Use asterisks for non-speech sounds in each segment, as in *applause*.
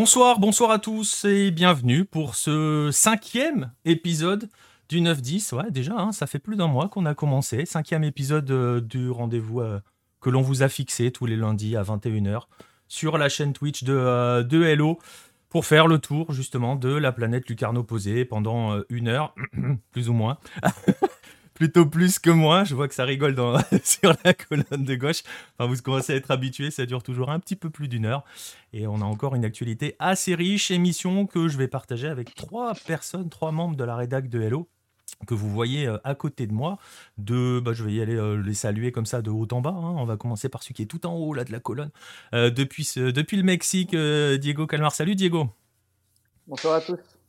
Bonsoir, bonsoir à tous et bienvenue pour ce cinquième épisode du 9-10. Ouais, déjà, hein, ça fait plus d'un mois qu'on a commencé. Cinquième épisode euh, du rendez-vous euh, que l'on vous a fixé tous les lundis à 21h sur la chaîne Twitch de, euh, de Hello pour faire le tour justement de la planète Lucarno posée pendant une heure, *clears throat* plus ou moins. *laughs* plutôt plus que moi. Je vois que ça rigole *laughs* sur la colonne de gauche. Enfin, vous commencez à être habitué, ça dure toujours un petit peu plus d'une heure. Et on a encore une actualité assez riche, émission que je vais partager avec trois personnes, trois membres de la rédac de Hello que vous voyez euh, à côté de moi. De, bah, je vais y aller euh, les saluer comme ça de haut en bas. Hein. On va commencer par celui qui est tout en haut là de la colonne. Euh, depuis, depuis le Mexique, Diego Calmar. Salut Diego. Bonsoir à tous.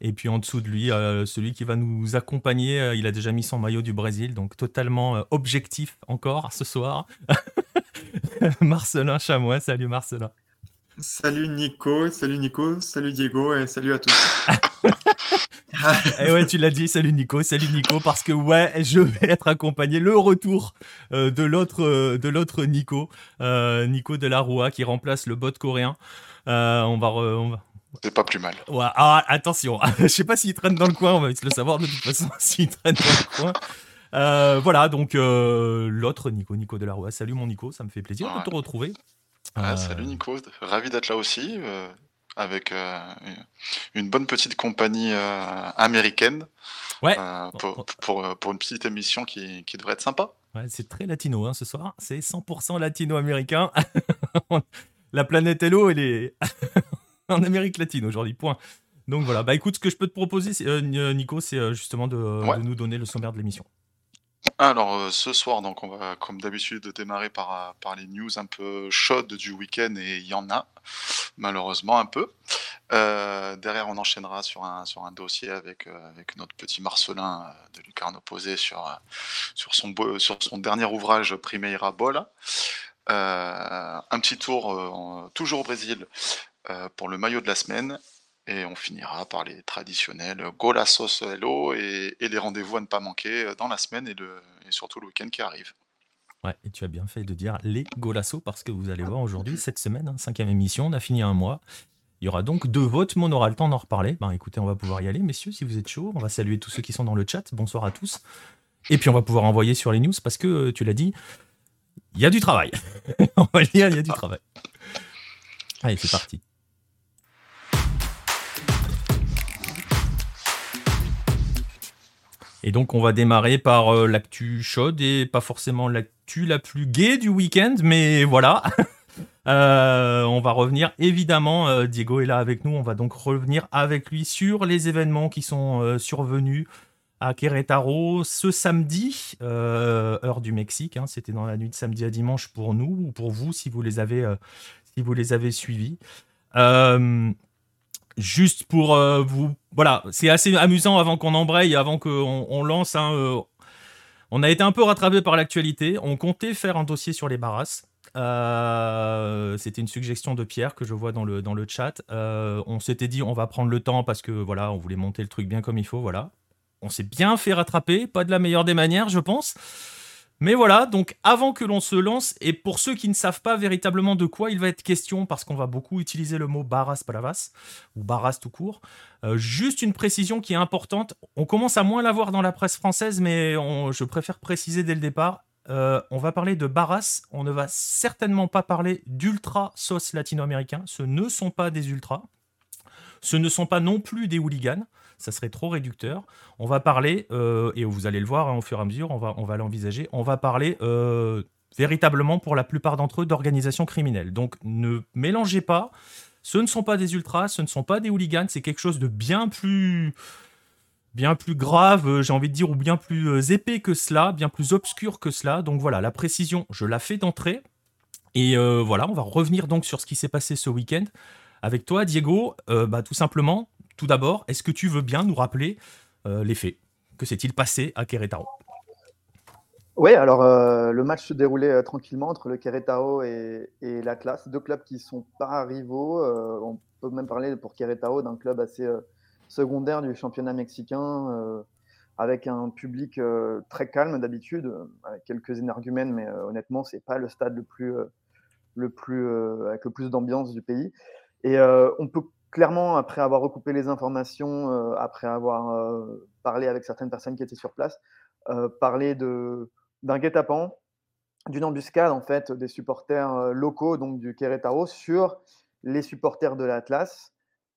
Et puis en dessous de lui, euh, celui qui va nous accompagner, euh, il a déjà mis son maillot du Brésil, donc totalement euh, objectif encore ce soir. *laughs* Marcelin Chamois, salut Marcelin. Salut Nico, salut Nico, salut Diego et salut à tous. et *laughs* eh ouais, tu l'as dit, salut Nico, salut Nico, parce que ouais, je vais être accompagné, le retour de l'autre de l'autre Nico, Nico de la Roua qui remplace le bot coréen. on va, on va c'est pas plus mal. Ouais, ah, attention, *laughs* je sais pas s'il traîne dans le coin, on va vite le savoir de toute façon *laughs* s'il traîne dans le coin. Euh, voilà, donc euh, l'autre Nico, Nico de la Roue. Salut mon Nico, ça me fait plaisir de te retrouver. Euh, salut Nico, ravi d'être là aussi, avec une bonne petite compagnie américaine. Ouais. Pour, pour, pour, une petite émission qui, qui devrait être sympa. Ouais, c'est très latino hein, ce soir, c'est 100% latino-américain. *laughs* la planète Hello, elle est. *laughs* en Amérique latine aujourd'hui. Point. Donc voilà. Bah écoute, ce que je peux te proposer, euh, euh, Nico, c'est euh, justement de, nous donner le sommaire de l'émission. Alors ce soir, donc on va comme d'habitude démarrer par, par les news un peu chaudes du week-end et il y en a malheureusement un peu. derrière, on enchaînera sur un, sur un dossier avec, avec notre petit Marcelin de Lucarne Opposé sur, sur, son, sur son dernier ouvrage Primeira Bola. un petit tour toujours au Brésil pour le maillot de la semaine. Et on finira par les traditionnels Golassos Hello et, et les rendez-vous à ne pas manquer euh, dans la semaine et, surtout le week-end qui arrive. Ouais, et tu as bien fait de dire les Golassos parce que vous allez voir aujourd'hui, cette semaine, hein, cinquième émission, on a fini un mois. Il y aura donc deux votes, mais on aura le temps d'en reparler. Ben écoutez, on va pouvoir y aller, messieurs, si vous êtes chauds. On va saluer tous ceux qui sont dans le chat. Bonsoir à tous. Et puis on va pouvoir envoyer sur les news parce que, euh, tu l'as dit, il y a du travail. *laughs* on va dire, il y a du travail. Allez, c'est parti. Et donc, on va démarrer par euh, l'actu chaude et pas forcément l'actu la plus gaie du week-end, mais voilà. *laughs* Euh, on va revenir, évidemment, euh, Diego est là avec nous, on va donc revenir avec lui sur les événements qui sont survenus à Querétaro ce samedi, heure du Mexique. Hein. C'était dans la nuit de samedi à dimanche pour nous ou pour vous si vous les avez, si vous les avez suivis. Juste pour euh, vous. Voilà, c'est assez amusant avant qu'on embraye, avant qu'on on lance. Hein, euh, on a été un peu rattrapé par l'actualité. On comptait faire un dossier sur les barrasses. Euh, c'était une suggestion de Pierre que je vois dans le, dans le chat. on s'était dit on va prendre le temps parce que voilà, on voulait monter le truc bien comme il faut. Voilà. On s'est bien fait rattraper, pas de la meilleure des manières, je pense. Mais voilà, donc avant que l'on se lance, et pour ceux qui ne savent pas véritablement de quoi il va être question, parce qu'on va beaucoup utiliser le mot barras palavas, ou barras tout court, euh, juste une précision qui est importante, on commence à moins la voir dans la presse française, mais je préfère préciser dès le départ, euh, on va parler de barras, on ne va certainement pas parler d'ultra sauce latino-américain, ce ne sont pas des ultras, ce ne sont pas non plus des hooligans, ça serait trop réducteur. On va parler, euh, et vous allez le voir hein, au fur et à mesure, on va, on va l'envisager, on va parler euh, véritablement pour la plupart d'entre eux d'organisations criminelles. Donc ne mélangez pas, ce ne sont pas des ultras, ce ne sont pas des hooligans, c'est quelque chose de bien plus bien plus grave, euh, j'ai envie de dire, ou bien plus épais que cela, bien plus obscur que cela. Donc voilà, la précision, je la fais d'entrée. Et voilà, on va revenir donc sur ce qui s'est passé ce week-end. Avec toi, Diego, bah, tout simplement, tout d'abord, est-ce que tu veux bien nous rappeler euh, les faits? Que s'est-il passé à Querétaro? Oui, alors euh, le match se déroulait euh, tranquillement entre le Querétaro et, l'Atlas, deux clubs qui ne sont pas rivaux. on peut même parler pour Querétaro d'un club assez secondaire du championnat mexicain, avec un public très calme d'habitude, avec quelques énergumènes, mais honnêtement, ce n'est pas le stade le plus, le plus, avec le plus d'ambiance du pays. Et on peut clairement, après avoir recoupé les informations, après avoir parlé avec certaines personnes qui étaient sur place, parler d'un guet-apens, d'une embuscade en fait des supporters locaux donc du Querétaro sur les supporters de l'Atlas.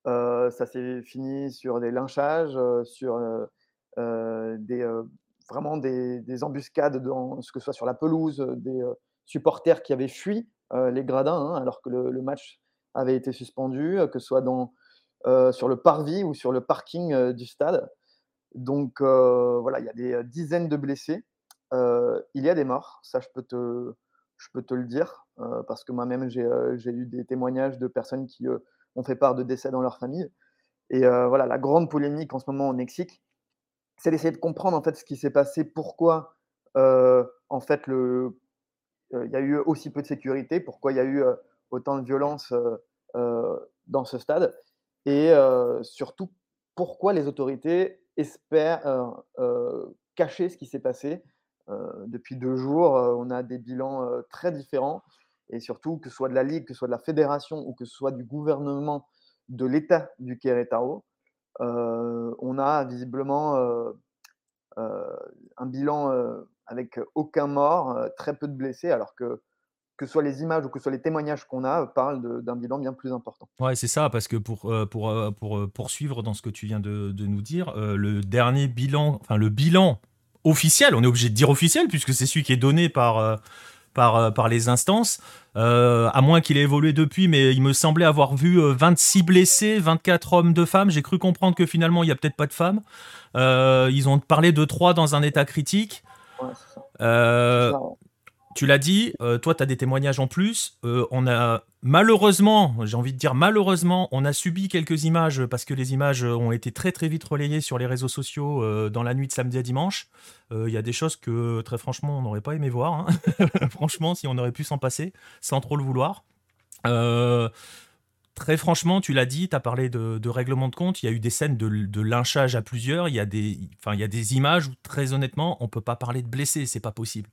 ça s'est fini sur des lynchages, sur vraiment des, embuscades, dans, ce que ce soit sur la pelouse, des supporters qui avaient fui les gradins hein, alors que le, match avait été suspendu, que ce soit dans, sur le parvis ou sur le parking du stade. Donc voilà, il y a des dizaines de blessés. il y a des morts, ça je peux te, je peux te le dire, parce que moi-même j'ai eu des témoignages de personnes qui ont fait part de décès dans leur famille. Et voilà, la grande polémique en ce moment au Mexique, c'est d'essayer de comprendre en fait ce qui s'est passé, pourquoi en fait il y a eu aussi peu de sécurité, pourquoi il y a eu autant de violence dans ce stade, et surtout pourquoi les autorités espèrent cacher ce qui s'est passé? depuis deux jours, on a des bilans très différents, et surtout que ce soit de la Ligue, que ce soit de la fédération ou que ce soit du gouvernement de l'État du Querétaro, on a visiblement un bilan avec aucun mort, très peu de blessés, alors que que ce soit les images ou que ce soit les témoignages qu'on a, parlent d'un bilan bien plus important. Ouais, c'est ça, parce que pour, pour, pour poursuivre dans ce que tu viens de, de nous dire, le dernier bilan, enfin le bilan officiel, on est obligé de dire officiel, puisque c'est celui qui est donné par, par, par les instances, à moins qu'il ait évolué depuis, mais il me semblait avoir vu 26 blessés, 24 hommes, de femmes. J'ai cru comprendre que finalement, il n'y a peut-être pas de femmes. ils ont parlé de 3 dans un état critique. Euh, tu l'as dit, euh, toi, tu as des témoignages en plus. Euh, on a malheureusement, j'ai envie de dire malheureusement, on a subi quelques images parce que les images ont été très très vite relayées sur les réseaux sociaux dans la nuit de samedi à dimanche. Il y a des choses que très franchement, on n'aurait pas aimé voir. Hein. *laughs* franchement, si on aurait pu s'en passer sans trop le vouloir. Très franchement, tu l'as dit, tu as parlé de, règlement de compte, il y a eu des scènes de, lynchage à plusieurs, il y, a des, il y a des images où très honnêtement, on ne peut pas parler de blessés, c'est pas possible.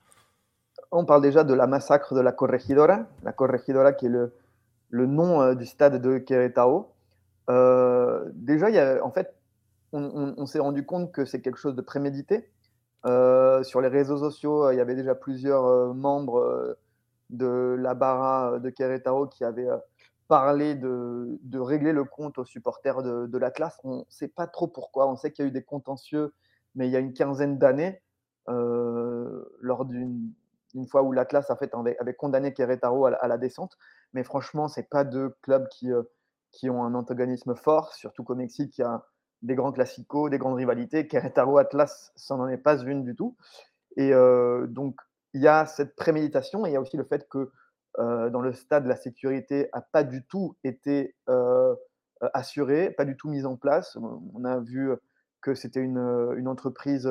On parle déjà de la massacre de la Corregidora, la Corregidora qui est le, le nom euh, du stade de Querétaro. Euh, déjà, y a, en fait, on, s'est rendu compte que c'est quelque chose de prémédité. Euh, sur les réseaux sociaux, il y avait déjà plusieurs membres de la Barra de Querétaro qui avaient parler de, de, régler le compte aux supporters de, de l'Atlas. On ne sait pas trop pourquoi. On sait qu'il y a eu des contentieux, mais il y a une quinzaine d'années, lors d'une fois où l'Atlas a fait, avait, condamné Querétaro à, la descente. Mais franchement, ce n'est pas deux clubs qui, euh, qui ont un antagonisme fort, surtout qu'au Mexique, il y a des grands classicos, des grandes rivalités. Querétaro-Atlas, ça n'en est pas une du tout. Et euh, donc, il y a cette préméditation et il y a aussi le fait que euh, dans le stade, la sécurité n'a pas du tout été assurée, pas du tout mise en place. On a vu que c'était une, une, entreprise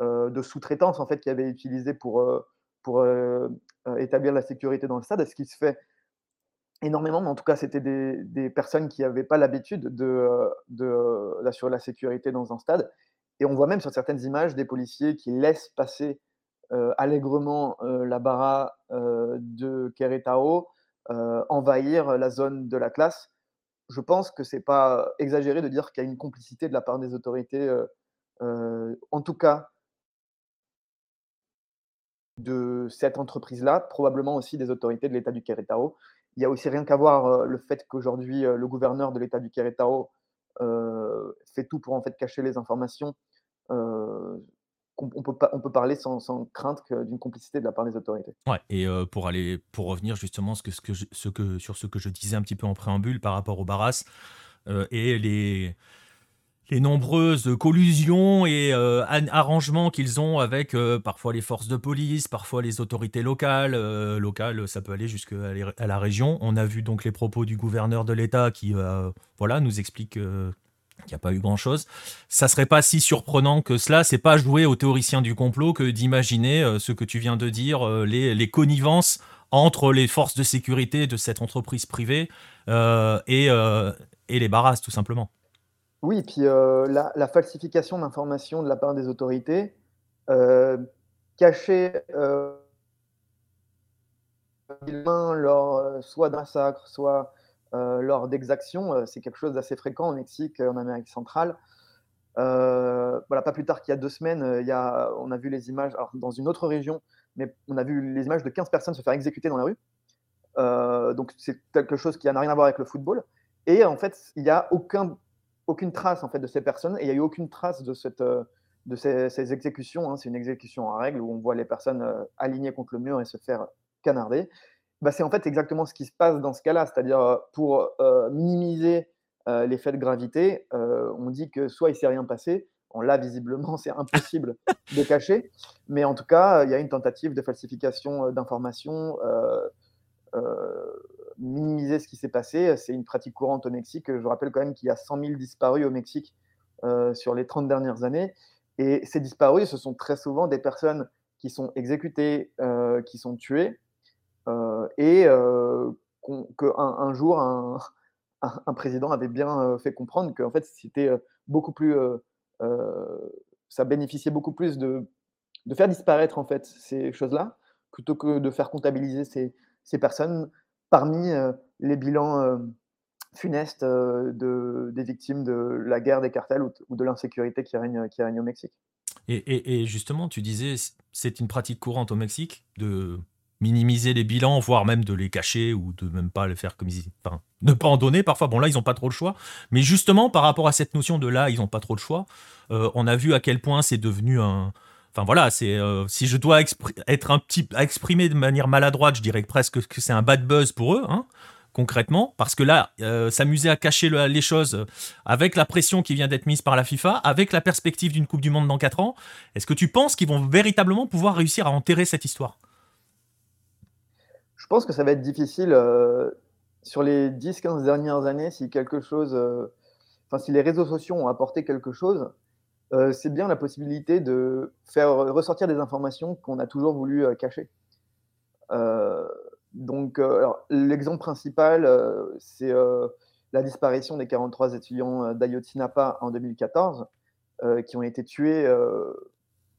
de sous-traitance en fait qui avait utilisé pour, pour établir la sécurité dans le stade, ce qui se fait énormément, mais en tout cas, c'était des, personnes qui n'avaient pas l'habitude d'assurer de, la sécurité dans un stade. Et on voit même sur certaines images des policiers qui laissent passer euh, allègrement euh, la bara euh, de Querétaro, envahir la zone de la classe. Je pense que c'est pas exagéré de dire qu'il y a une complicité de la part des autorités, en tout cas de cette entreprise-là, probablement aussi des autorités de l'État du Querétaro. Il y a aussi rien qu'à voir le fait qu'aujourd'hui le gouverneur de l'État du Querétaro fait tout pour en fait cacher les informations on peut, on peut parler sans, crainte d'une complicité de la part des autorités. Ouais, et euh, pour, aller, pour revenir justement ce que, ce que ce que, sur ce que je disais un petit peu en préambule par rapport au Barras euh, et les, les nombreuses collusions et euh, arrangements qu'ils ont avec parfois les forces de police, parfois les autorités locales. locales, ça peut aller jusqu'à à la région. On a vu donc les propos du gouverneur de l'État qui voilà, nous explique il n'y a pas eu grand-chose. Ça serait pas si surprenant que cela. C'est pas jouer aux théoriciens du complot que d'imaginer euh, ce que tu viens de dire, euh, les, connivences entre les forces de sécurité de cette entreprise privée euh, et, et, les barrasses, tout simplement. Oui, puis la, la, falsification d'informations de la part des autorités, cacher lors soit d'un massacre, soit lors d'exactions. c'est quelque chose d'assez fréquent au Mexique, en Amérique centrale. voilà, pas plus tard qu'il y a deux semaines, il y a, on a vu les images alors, dans une autre région, mais on a vu les images de 15 personnes se faire exécuter dans la rue. donc c'est quelque chose qui n'a rien à voir avec le football. Et en fait, il n'y a aucun, aucune trace en fait, de ces personnes et il n'y a eu aucune trace de, cette, de ces, exécutions. Hein. C'est une exécution en règle où on voit les personnes alignées contre le mur et se faire canarder. Bah, c'est en fait exactement ce qui se passe dans ce cas-là, c'est-à-dire pour minimiser l'effet de gravité, on dit que soit il s'est rien passé, là visiblement *laughs* c'est impossible de cacher, mais en tout cas il y a une tentative de falsification d'informations, minimiser ce qui s'est passé, c'est une pratique courante au Mexique. Je rappelle quand même qu'il y a 100 000 disparus au Mexique sur les 30 dernières années, et ces disparus, ce sont très souvent des personnes qui sont exécutées, qui sont tuées, euh, et euh, qu'un un jour, *laughs* un, président avait bien euh, fait comprendre que en fait, c'était beaucoup plus. ça bénéficiait beaucoup plus de, faire disparaître en fait ces choses-là plutôt que de faire comptabiliser ces personnes parmi les bilans funestes de, des victimes de la guerre des cartels ou, de l'insécurité qui règne, au Mexique. Et, justement, tu disais, c'est une pratique courante au Mexique de minimiser les bilans, voire même de les cacher ou de même pas les faire comme ils. Enfin, ne pas en donner parfois. Bon, là, ils n'ont pas trop le choix. Mais justement, par rapport à cette notion de là, ils n'ont pas trop le choix, euh, on a vu à quel point c'est devenu un. Enfin voilà, c'est euh, si je dois être un petit exprimer de manière maladroite, je dirais presque que c'est un bad buzz pour eux, hein, concrètement, parce que là, euh, s'amuser à cacher les choses avec la pression qui vient d'être mise par la FIFA, avec la perspective d'une Coupe du Monde dans 4 ans, est-ce que tu penses qu'ils vont véritablement pouvoir réussir à enterrer cette histoire? Je pense que ça va être difficile euh, sur les 10-15 dernières années si quelque chose, enfin si les réseaux sociaux ont apporté quelque chose, euh, c'est bien la possibilité de faire ressortir des informations qu'on a toujours voulu cacher. donc, l'exemple principal, c'est la disparition des 43 étudiants d'Ayotzinapa en 2014, qui ont été tués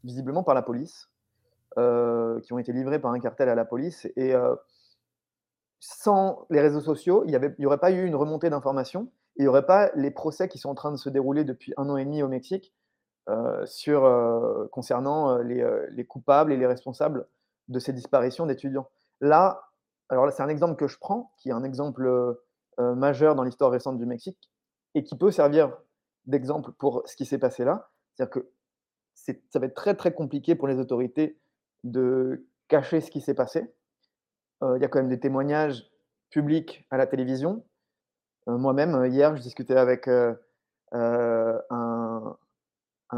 visiblement par la police. qui ont été livrés par un cartel à la police. Et sans les réseaux sociaux, il n'y aurait pas eu une remontée d'informations, il n'y aurait pas les procès qui sont en train de se dérouler depuis un an et demi au Mexique euh, sur, euh, concernant euh, les, coupables et les responsables de ces disparitions d'étudiants. Là, alors là, c'est un exemple que je prends, qui est un exemple majeur dans l'histoire récente du Mexique et qui peut servir d'exemple pour ce qui s'est passé là. C'est-à-dire que ça va être très très compliqué pour les autorités de cacher ce qui s'est passé il y a quand même des témoignages publics à la télévision. Moi-même, hier, je discutais avec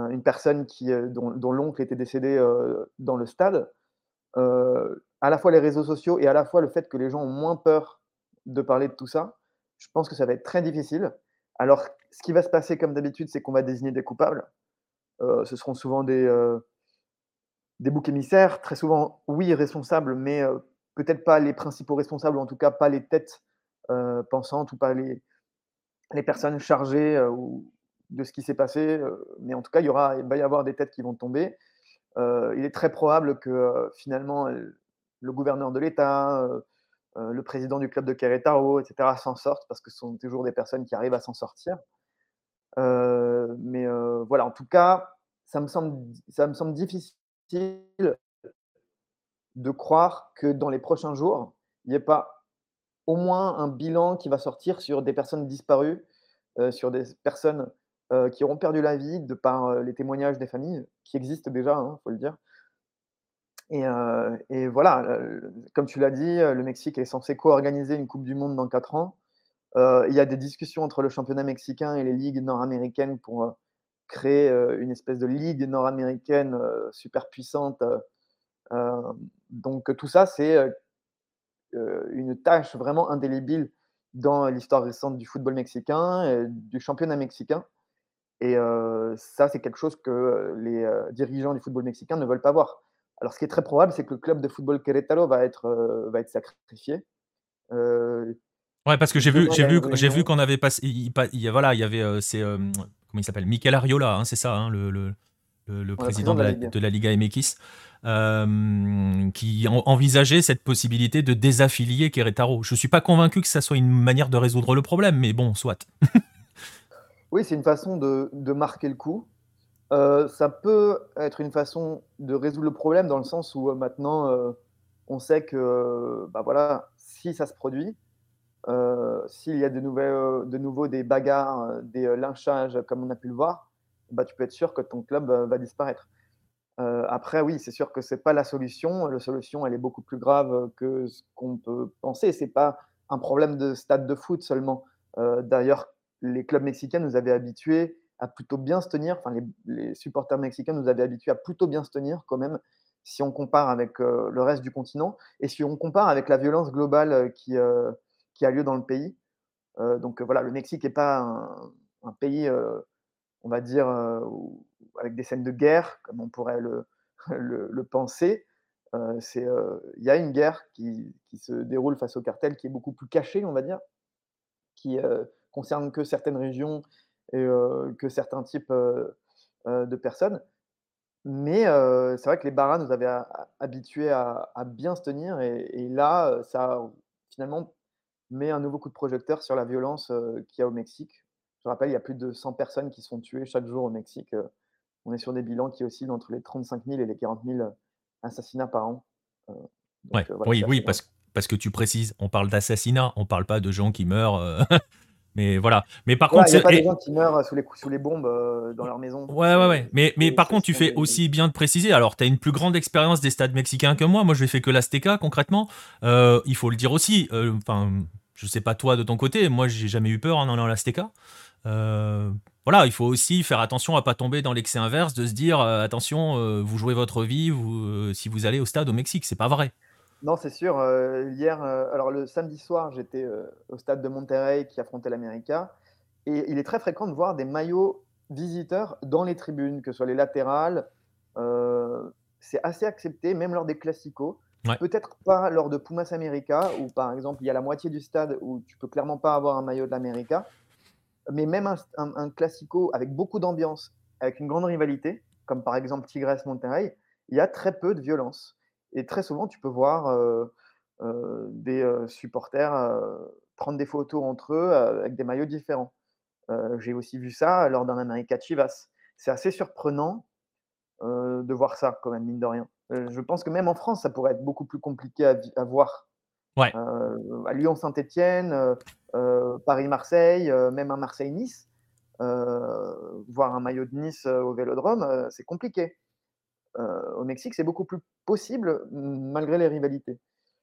une personne qui, dont, l'oncle était décédé dans le stade. à la fois les réseaux sociaux et à la fois le fait que les gens ont moins peur de parler de tout ça, je pense que ça va être très difficile. Alors, ce qui va se passer comme d'habitude, c'est qu'on va désigner des coupables. ce seront souvent des, boucs émissaires, très souvent, oui, responsables, mais peut-être pas les principaux responsables, ou en tout cas pas les têtes euh, pensantes ou pas les, les personnes chargées euh, de ce qui s'est passé, euh, mais en tout cas, il, y aura, il va y avoir des têtes qui vont tomber. il est très probable que finalement, le gouverneur de l'État, le président du club de Querétaro, etc., s'en sortent parce que ce sont toujours des personnes qui arrivent à s'en sortir. mais voilà, en tout cas, ça me semble, ça me semble difficile de croire que dans les prochains jours, il n'y ait pas au moins un bilan qui va sortir sur des personnes disparues, euh, sur des personnes euh, qui auront perdu la vie de par euh, les témoignages des familles, qui existent déjà, il hein, faut le dire. Et, voilà, comme tu l'as dit, le Mexique est censé co-organiser une Coupe du Monde dans 4 ans. il y a des discussions entre le championnat mexicain et les ligues nord-américaines pour créer une espèce de ligue nord-américaine super puissante donc tout ça, c'est une tâche vraiment indélébile dans l'histoire récente du football mexicain, et du championnat mexicain. Et ça, c'est quelque chose que les dirigeants du football mexicain ne veulent pas voir. Alors, ce qui est très probable, c'est que le club de football Querétaro va être, va être sacrifié. ouais, parce que j'ai vu, j'ai vu, j'ai vu qu'on avait passé, il, voilà, il y avait, c'est comment il s'appelle, Michael Ariola, hein, c'est ça, hein, le, le, président, de, la, Liga MX, qui envisageait cette possibilité de désaffilier Querétaro. Je ne suis pas convaincu que ça soit une manière de résoudre le problème, mais bon, soit. Oui, c'est une façon de, marquer le coup. Euh, ça peut être une façon de résoudre le problème dans le sens où euh, maintenant euh, on sait que bah voilà, si ça se produit, s'il y a de, nouveau des bagarres, des lynchages comme on a pu le voir, bah, tu peux être sûr que ton club va disparaître. après, oui, c'est sûr que ce n'est pas la solution. La solution, elle est beaucoup plus grave que ce qu'on peut penser. Ce n'est pas un problème de stade de foot seulement. D'ailleurs, les clubs mexicains nous avaient habitués à plutôt bien se tenir. Enfin, les, supporters mexicains nous avaient habitués à plutôt bien se tenir quand même, si on compare avec euh, le reste du continent et si on compare avec la violence globale euh, qui, euh, qui a lieu dans le pays. donc voilà, le Mexique n'est pas un, pays, on va dire, avec des scènes de guerre, comme on pourrait le, *laughs* le, penser. Il y a une guerre qui, qui, se déroule face au cartel qui est beaucoup plus cachée, on va dire, qui concerne que certaines régions et que certains types de personnes. Mais c'est vrai que les Baras nous avaient habitués à, bien se tenir et, là, ça finalement met un nouveau coup de projecteur sur la violence qu'il y a au Mexique. Je rappelle, il y a plus de 100 personnes qui sont tuées chaque jour au Mexique. On est sur des bilans qui oscillent entre les 35 000 et les 40 000 assassinats par an. oui, oui, parce, parce que tu précises, on parle d'assassinats, on parle pas de gens qui meurent. *laughs* Mais voilà. Mais par contre, il n'y a pas des gens qui meurent sous les, sous les bombes euh, dans leur maison. Ouais, ouais, ouais. Mais, mais par contre, tu fais aussi bien de préciser. Alors, tu as une plus grande expérience des stades mexicains que moi. Moi, je n'ai fait que l'Azteca, concrètement. Euh, il faut le dire aussi. Euh, enfin, je sais pas toi de ton côté. Moi, j'ai jamais eu peur en allant à l'Azteca. voilà, il faut aussi faire attention à pas tomber dans l'excès inverse de se dire attention, vous jouez votre vie vous, si vous allez au stade au Mexique. C'est pas vrai. Non, c'est sûr. Euh, hier, euh, alors le samedi soir, j'étais euh, au stade de Monterrey qui affrontait l'América. Et il est très fréquent de voir des maillots visiteurs dans les tribunes, que ce soit les latérales. c'est assez accepté, même lors des classicos. Peut-être pas lors de Pumas América, où par exemple il y a la moitié du stade où tu peux clairement pas avoir un maillot de l'América. Mais même un, un classico avec beaucoup d'ambiance, avec une grande rivalité, comme par exemple Tigres Monterrey, il y a très peu de violence. Et très souvent, tu peux voir des supporters prendre des photos entre eux avec des maillots différents. J'ai aussi vu ça lors d'un América Chivas. C'est assez surprenant de voir ça, quand même, mine de rien. je pense que même en France, ça pourrait être beaucoup plus compliqué à, voir. Ouais. à Lyon-Saint-Etienne, Paris-Marseille, même à Marseille-Nice, voir un maillot de Nice au vélodrome, c'est compliqué. Euh, au Mexique, c'est beaucoup plus possible malgré les rivalités.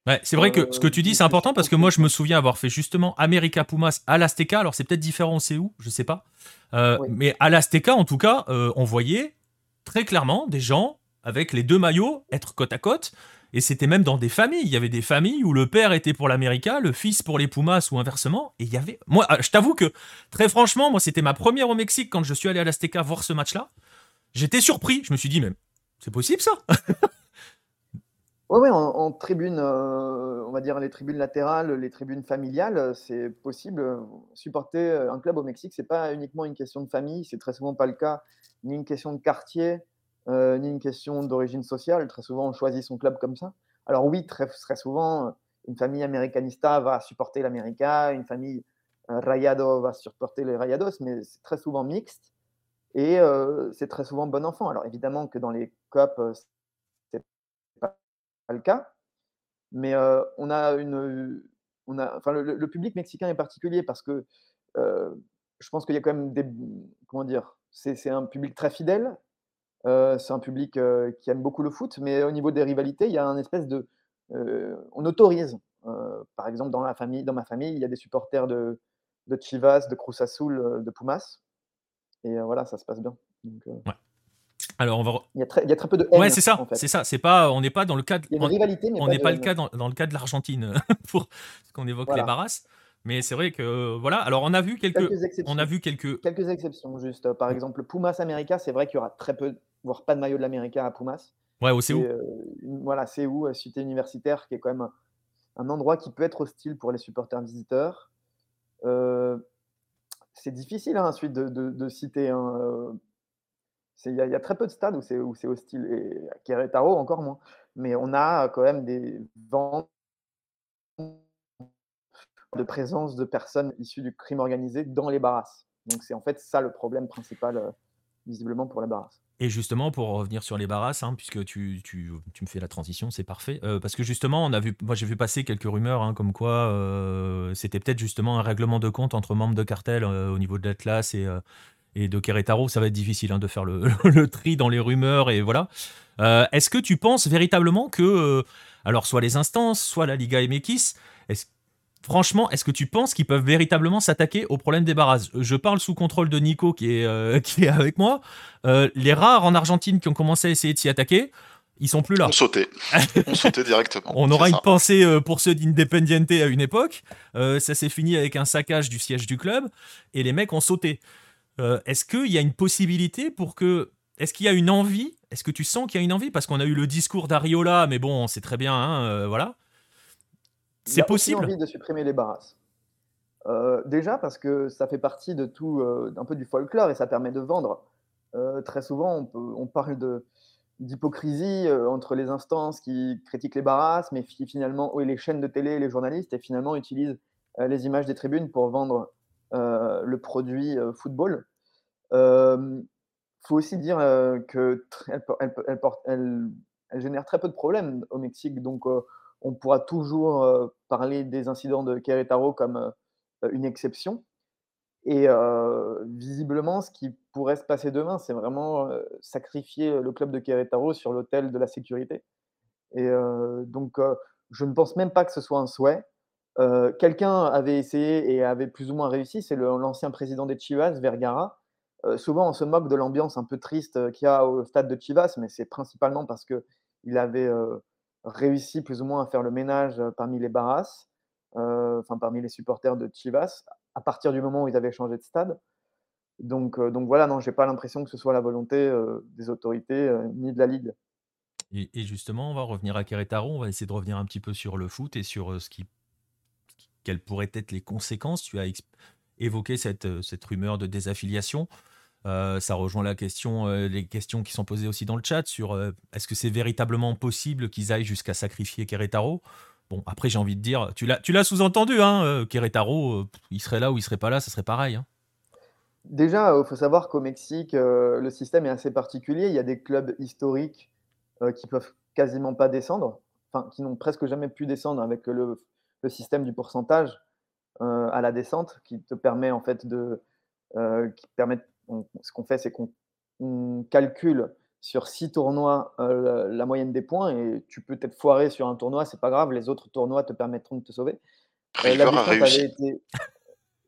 Ouais, c'est vrai que ce que tu dis, c'est important parce que moi, je me souviens avoir fait justement America Pumas à l'Azteca. Alors, c'est peut-être différent, c'est où Je sais pas. Euh, mais à l'Azteca, en tout cas, euh, on voyait très clairement des gens avec les deux maillots être côte à côte. Et c'était même dans des familles. Il y avait des familles où le père était pour l'América, le fils pour les Pumas ou inversement. Et il y avait. Moi, je t'avoue que, très franchement, moi, c'était ma première au Mexique quand je suis allé à l'Azteca voir ce match-là. J'étais surpris. Je me suis dit, même c'est possible ça? *laughs* Oui, en, tribune, euh, on va dire les tribunes latérales, les tribunes familiales, c'est possible. Supporter un club au Mexique, c'est pas uniquement une question de famille, c'est très souvent pas le cas, ni une question de quartier, euh, ni une question d'origine sociale. Très souvent, on choisit son club comme ça. Alors oui, très, souvent, une famille americanista va supporter l'América, une famille euh, Rayado va supporter les Rayados, mais c'est très souvent mixte. Et c'est très souvent bon enfant. Alors évidemment que dans les COP, c'est pas le cas. Mais on a une. On a, enfin, le, public mexicain est particulier parce que je pense qu'il y a quand même des. Comment dire C'est un public très fidèle. c'est un public qui aime beaucoup le foot, mais au niveau des rivalités, il y a un espèce de. on autorise. par exemple, dans, la famille, dans ma famille, il y a des supporters de, de Chivas, de Cruz Azul, de Pumas. Et voilà, ça se passe bien. Alors on va. Il y, a très, il y a très peu de haine. Ouais, c'est ça. C'est ça. C'est pas. On n'est pas dans le cas. De, on n'est pas, le cas dans, dans, le cas de l'Argentine *laughs* pour ce qu'on évoque les barrasses. Mais c'est vrai que voilà. Alors on a vu quelques. quelques exceptions. On a vu quelques. Quelques exceptions juste. Par exemple, Pumas América, c'est vrai qu'il y aura très peu, voire pas de maillot de l'América à Pumas. Ouais, au CEU. Euh, voilà, CEU, euh, cité universitaire, qui est quand même un, un, endroit qui peut être hostile pour les supporters visiteurs. Euh, c'est difficile hein, ensuite de, citer. Hein, Il y, a très peu de stades où c'est hostile, et à Querétaro encore moins. Mais on a quand même des vents de présence de personnes issues du crime organisé dans les barrasses. Donc c'est en fait ça le problème principal, euh, visiblement, pour les barrasses. Et justement, pour revenir sur les barrasses, hein, puisque tu, tu, tu, me fais la transition, c'est parfait. Euh, parce que justement, on a vu, moi j'ai vu passer quelques rumeurs hein, comme quoi euh, c'était peut-être justement un règlement de compte entre membres de cartel au niveau de l'Atlas et, et de Querétaro. Ça va être difficile hein, de faire le, *laughs* le, tri dans les rumeurs et voilà. Est-ce que tu penses véritablement que, alors soit les instances, soit la Liga MX, est-ce Franchement, est-ce que tu penses qu'ils peuvent véritablement s'attaquer au problème des barrages? Je parle sous contrôle de Nico qui est, euh, *laughs* qui est avec moi. Euh, les rares en Argentine qui ont commencé à essayer de s'y attaquer, ils sont plus là. On sautait. On sautait directement. *laughs* On aura une pensée euh, pour ceux d'Independiente à une époque. ça s'est fini avec un saccage du siège du club et les mecs ont sauté. Est-ce qu'il y a une possibilité pour que. Est-ce qu'il y a une envie? Est-ce que tu sens qu'il y a une envie? Parce qu'on a eu le discours d'Ariola, mais bon, c'est très bien, hein, voilà. C'est possible. envie de supprimer les barrasses. Euh, déjà parce que ça fait partie de tout, euh, un peu du folklore et ça permet de vendre. Euh, très souvent, on, parle de, d'hypocrisie entre les instances qui critiquent les barrasses, mais qui finalement, et les chaînes de télé et les journalistes, et finalement utilisent les images des tribunes pour vendre le produit football. Il faut aussi dire qu'elle elle, elle, génère très peu de problèmes au Mexique, donc on pourra toujours euh, parler des incidents de Querétaro comme euh, une exception. Et euh, visiblement, ce qui pourrait se passer demain, c'est vraiment sacrifier le club de Querétaro sur l'autel de la sécurité. Et donc, je ne pense même pas que ce soit un souhait. Quelqu'un avait essayé et avait plus ou moins réussi, c'est l'ancien président des Chivas, Vergara. souvent, on se moque de l'ambiance un peu triste qu'il y a au stade de Chivas, mais c'est principalement parce qu'il avait réussi plus ou moins à faire le ménage parmi les barras, enfin parmi les supporters de Chivas, à partir du moment où ils avaient changé de stade. Donc, donc voilà, non, j'ai pas l'impression que ce soit la volonté des autorités ni de la ligue. Et, justement, on va revenir à Querétaro, on va essayer de revenir un petit peu sur le foot et sur ce qui, quelles pourraient être les conséquences. Tu as évoqué cette, cette rumeur de désaffiliation. Euh, ça rejoint la question, euh, les questions qui sont posées aussi dans le chat sur euh, est-ce que c'est véritablement possible qu'ils aillent jusqu'à sacrifier Querétaro Bon, après, j'ai envie de dire, tu l'as sous-entendu, hein, Querétaro, il serait là ou il serait pas là, ça serait pareil. Hein. Déjà, il faut savoir qu'au Mexique, le système est assez particulier. Il y a des clubs historiques qui peuvent quasiment pas descendre, enfin, qui n'ont presque jamais pu descendre avec le, système du pourcentage à la descente, qui te permet en fait de, qui permet ce qu'on fait, c'est qu'on calcule sur six tournois euh, la, moyenne des points et tu peux être foiré sur un tournoi, c'est pas grave, les autres tournois te permettront de te sauver. Euh, River a réussi.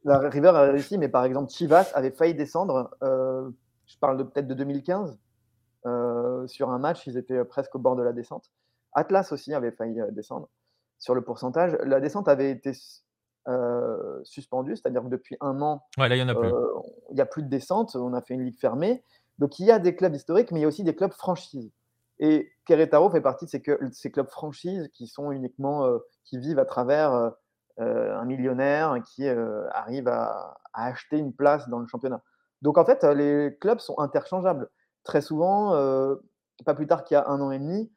La River a réussi, mais par exemple, Chivas avait failli descendre. Euh, je parle de, peut-être de 2015. sur un match, ils étaient presque au bord de la descente. Atlas aussi avait failli descendre sur le pourcentage. La descente avait été euh, suspendu, c'est-à-dire que depuis un an, il n'y a, a plus de descente, on a fait une ligue fermée. Donc il y a des clubs historiques, mais il y a aussi des clubs franchises. Et Querétaro fait partie de ces, ces clubs franchises qui sont uniquement, euh, qui vivent à travers euh, un millionnaire qui arrive à, acheter une place dans le championnat. Donc en fait, les clubs sont interchangeables. Très souvent, pas plus tard qu'il y a un an et demi,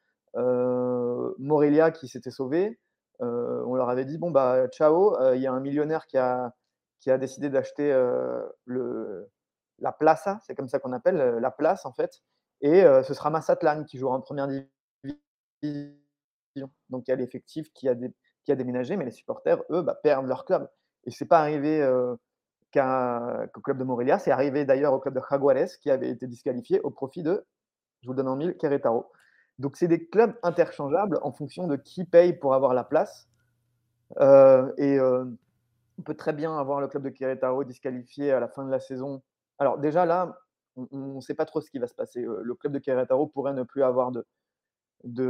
Morelia qui s'était sauvé, euh, leur avait dit bon bah ciao, euh, il y a un millionnaire qui a, qui a décidé d'acheter euh, le, la plaza, c'est comme ça qu'on appelle la place en fait, et ce sera Massatlan qui jouera en première division. Donc il y a l'effectif qui a, qui a déménagé, mais les supporters, eux, bah, perdent leur club. Et c'est pas arrivé qu'au club de Morelia, c'est arrivé d'ailleurs au club de Jaguares qui avait été disqualifié au profit de, je vous donne en mille, Querétaro. Donc, c'est des clubs interchangeables en fonction de qui paye pour avoir la place. Euh, et euh, on peut très bien avoir le club de Querétaro disqualifié à la fin de la saison. Alors, déjà là, on ne sait pas trop ce qui va se passer. Euh, le club de Querétaro pourrait ne plus avoir de. de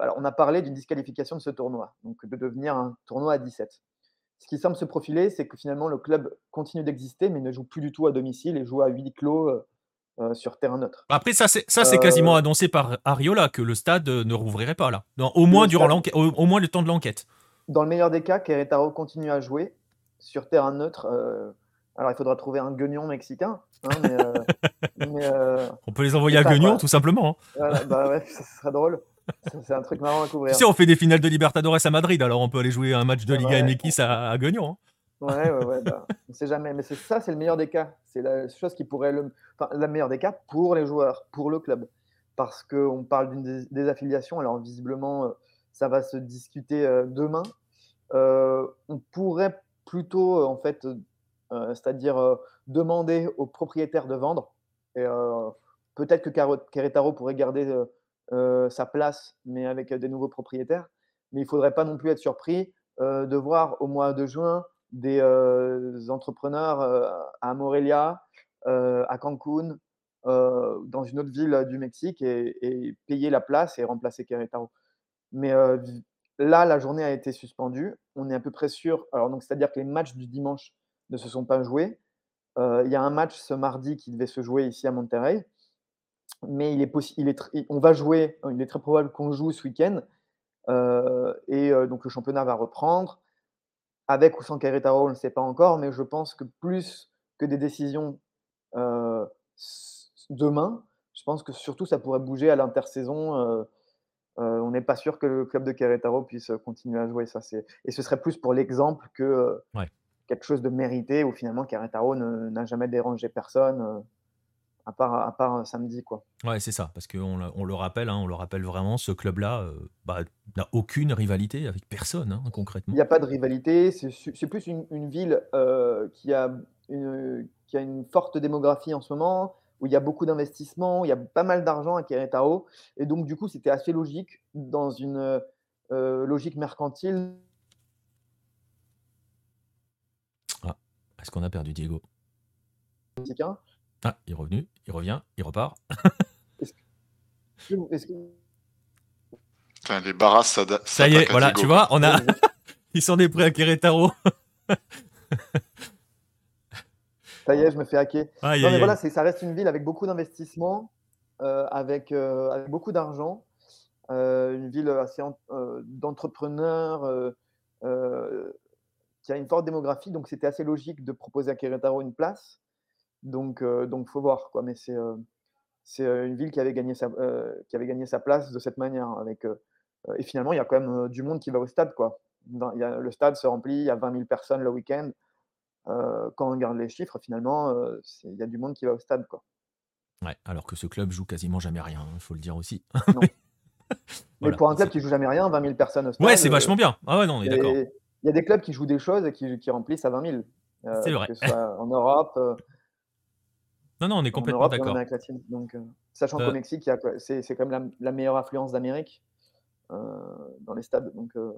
alors, on a parlé d'une disqualification de ce tournoi, donc de devenir un tournoi à 17. Ce qui semble se profiler, c'est que finalement, le club continue d'exister, mais ne joue plus du tout à domicile et joue à huis clos euh, sur terrain neutre. Après, ça, c'est, ça, c'est quasiment annoncé par Ariola que le stade ne rouvrirait pas là. au, moins durant l'enquête, au, moins le temps de l'enquête. Dans le meilleur des cas, Querétaro continue à jouer sur terrain neutre. Alors, il faudra trouver un guignon mexicain. hein, mais, euh, *laughs* mais, euh, On peut les envoyer à Guignon, tout simplement. hein. voilà, bah ouais, *laughs* ça serait drôle. C'est un truc marrant à couvrir. sais, on fait des finales de Libertadores à Madrid, alors on peut aller jouer un match de Ouais, Liga ouais. MX à, à Guignon. hein. Ouais, ouais, ouais, bah, *laughs* on sait jamais. Mais ça, c'est le meilleur des cas. C'est la chose qui pourrait le. Enfin, la meilleure des cas pour les joueurs, pour le club. Parce qu'on parle d'une dés- désaffiliation. Alors, visiblement, euh, ça va se discuter euh, demain. Euh, on pourrait plutôt, euh, en fait, euh, c'est-à-dire demander aux propriétaires de vendre. Et peut-être que Querétaro pourrait garder sa place, mais avec des nouveaux propriétaires. Mais il ne faudrait pas non plus être surpris de voir au mois de juin des entrepreneurs à Morelia, à Cancun, dans une autre ville du Mexique et, payer la place et remplacer Querétaro. Mais là, la journée a été suspendue. On est à peu près sûr. Alors, donc, c'est-à-dire que les matchs du dimanche ne se sont pas joués. Euh, Il y a un match ce mardi qui devait se jouer ici à Monterrey. Mais il est il on va jouer, il est très probable qu'on joue ce week-end. Euh, et euh, donc, le championnat va reprendre. Avec ou sans Querétaro, on ne sait pas encore, mais je pense que plus que des décisions demain, je pense que surtout ça pourrait bouger à l'intersaison. Euh, euh, on n'est pas sûr que le club de Querétaro puisse continuer à jouer. Ça, c'est... Et ce serait plus pour l'exemple que euh, Ouais. quelque chose de mérité où finalement Querétaro ne- n'a jamais dérangé personne, euh, à part, à part euh, samedi. Quoi. Ouais, c'est ça, parce qu'on le- on le rappelle, hein, on le rappelle vraiment, ce club-là euh, bah, n'a aucune rivalité avec personne, hein, Il concrètement. n'y a pas de rivalité, c'est, plus une, une ville euh, qui, a une, qui a une forte démographie en ce moment, où il y a beaucoup d'investissements, il y a pas mal d'argent à Querétaro, et donc du coup c'était assez logique dans une euh, logique mercantile. Est-ce qu'on a perdu Diego? Mexicain. Ah, il est revenu, il revient, il repart. *laughs* Est-ce que- Enfin, les barras Ça y est, voilà, Diego. tu vois, on a... *laughs* Ils s'en est pris à Querétaro. *laughs* Ça y est, je me fais hacker. Aïe, Non, mais voilà, aïe. ça reste une ville avec beaucoup d'investissements, euh, avec, euh, avec beaucoup d'argent, euh, une ville assez en- d'entrepreneurs, qui a une forte démographie, donc c'était assez logique de proposer à Querétaro une place. Donc, donc faut voir, quoi. Mais c'est c'est une ville qui avait, gagné sa, qui avait gagné sa place de cette manière. Avec, et finalement, il y a quand même du monde qui va au stade, quoi. Dans- y a- le stade se remplit, il y a 20 000 personnes le week-end. Euh, quand on regarde les chiffres, finalement, euh, il y a du monde qui va au stade, quoi. Ouais, alors que ce club joue quasiment jamais rien, il faut le dire aussi. Non. *laughs* Mais pour un club qui joue jamais rien, 20 000 personnes au stade. Ouais, c'est euh, vachement bien. Ah ouais, non, on est d'accord. Il y a des clubs qui jouent des choses et qui, qui remplissent à 20 000. euh, C'est vrai. Que ce soit en Europe, Non, non, on est en complètement d'accord. Donc, euh, sachant Euh, qu'au Mexique, c'est quand même la, la meilleure affluence d'Amérique euh, dans les stades. Donc, euh,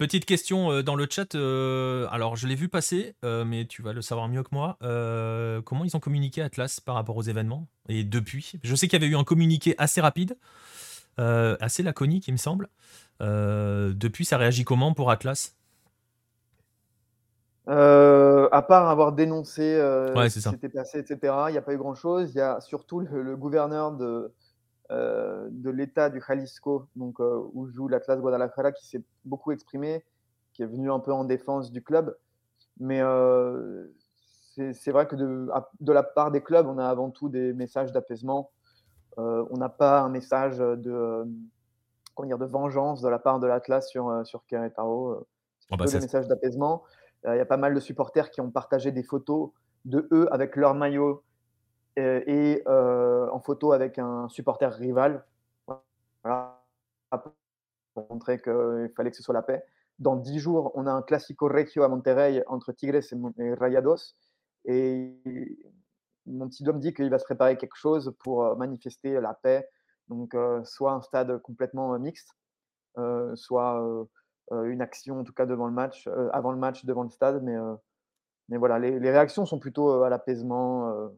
Petite question euh, dans le chat. euh, alors, je l'ai vu passer, euh, mais tu vas le savoir mieux que moi. Euh, comment ils ont communiqué Atlas par rapport aux événements Et depuis? Je sais qu'il y avait eu un communiqué assez rapide, assez laconique, il me semble. Depuis, ça réagit comment pour Atlas? À part avoir dénoncé Ouais, ce qui s'était passé, etc., il n'y a pas eu grand-chose. Il y a surtout le, le gouverneur de, euh, de l'État du Jalisco, donc, euh, où joue l'Atlas Guadalajara, qui s'est beaucoup exprimé, qui est venu un peu en défense du club. Mais euh, c'est vrai que de, la part des clubs, on a avant tout des messages d'apaisement. On n'a pas un message de, comment dire, de vengeance de la part de l'Atlas sur, sur Querétaro. C'est Oh bah, ça, des messages d'apaisement. Il y a pas mal de supporters qui ont partagé des photos de eux avec leur maillot et euh, en photo avec un supporter rival. Voilà, pour montrer qu'il fallait que ce soit la paix. Dans dix jours, on a un Classico Regio à Monterrey entre Tigres et, Rayados. Et mon petit doigt me dit qu'il va se préparer quelque chose pour euh, manifester la paix. Donc, euh, soit un stade complètement euh, mixte, euh, soit euh, euh, une action, en tout cas devant le match, euh, avant le match, devant le stade. Mais, euh, mais voilà, les, réactions sont plutôt euh, à l'apaisement, euh,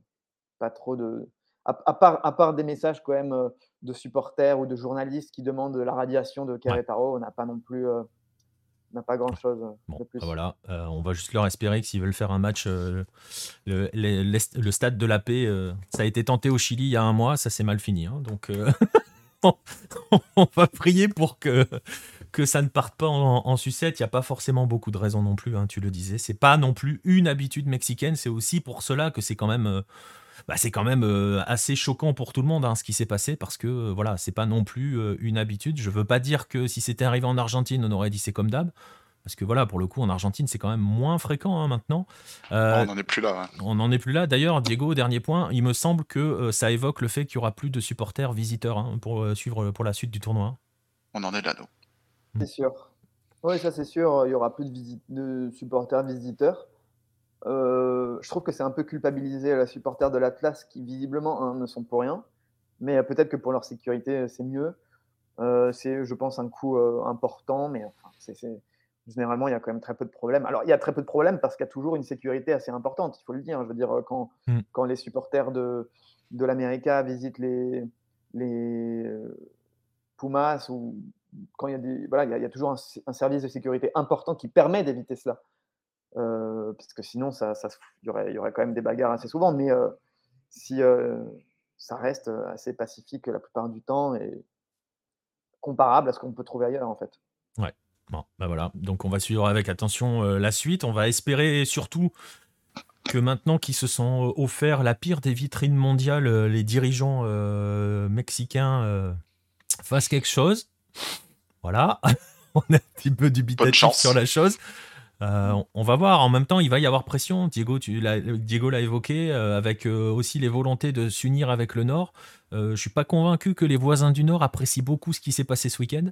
pas trop de. À, à part, à part des messages quand même euh, de supporters ou de journalistes qui demandent la radiation de Querétaro, on n'a pas non plus, euh, on n'a pas grand chose Bon, de plus. bah voilà, euh, on va juste leur espérer que s'ils veulent faire un match, euh, le, les- les- le stade de la paix, euh, ça a été tenté au Chili il y a un mois, ça s'est mal fini. hein, donc, euh, *laughs* on, on va prier pour que, que ça ne parte pas en, sucette, il n'y a pas forcément beaucoup de raisons non plus, hein, tu le disais. C'est pas non plus une habitude mexicaine, c'est aussi pour cela que c'est quand même. Euh, bah, c'est quand même euh, assez choquant pour tout le monde hein, ce qui s'est passé parce que euh, voilà, c'est pas non plus une habitude. Je veux pas dire que si c'était arrivé en Argentine, on aurait dit c'est comme d'hab. Parce que voilà, pour le coup, en Argentine, c'est quand même moins fréquent hein, maintenant. on n'en est plus là. On n'en est plus là. D'ailleurs, Diego, dernier point, il me semble que ça évoque le fait qu'il y aura plus de supporters visiteurs pour suivre pour la suite du tournoi. On en est là, nous. C'est sûr. Oui, ça c'est sûr, il y aura plus de, de supporters visiteurs. Euh, je trouve que c'est un peu culpabiliser les supporters de l'Atlas qui visiblement hein, ne sont pour rien, mais peut-être que pour leur sécurité c'est mieux. Euh, c'est, je pense, un coût euh, important, mais enfin, c'est, généralement il y a quand même très peu de problèmes. Alors il y a très peu de problèmes parce qu'il y a toujours une sécurité assez importante, il faut le dire. Je veux dire, quand, mm. quand les supporters de, de l'América visitent les, les Pumas ou quand il y a des, voilà, il y, a, toujours un, service de sécurité important qui permet d'éviter cela. Euh, parce que sinon, ça, ça, il, y aurait, il y aurait quand même des bagarres assez souvent. Mais euh, si euh, ça reste assez pacifique la plupart du temps et comparable à ce qu'on peut trouver ailleurs, en fait. Ouais. Bon, bah voilà. Donc on va suivre avec attention la suite. On va espérer surtout que maintenant qu'ils se sont offerts la pire des vitrines mondiales, les dirigeants mexicains fassent quelque chose. Voilà, *laughs* on a un petit peu dubitatif sur la chose. Euh, on va voir. En même temps, il va y avoir pression. Diego, tu Diego l'a évoqué, euh, avec euh, aussi les volontés de s'unir avec le Nord. je suis pas convaincu que les voisins du Nord apprécient beaucoup ce qui s'est passé ce week-end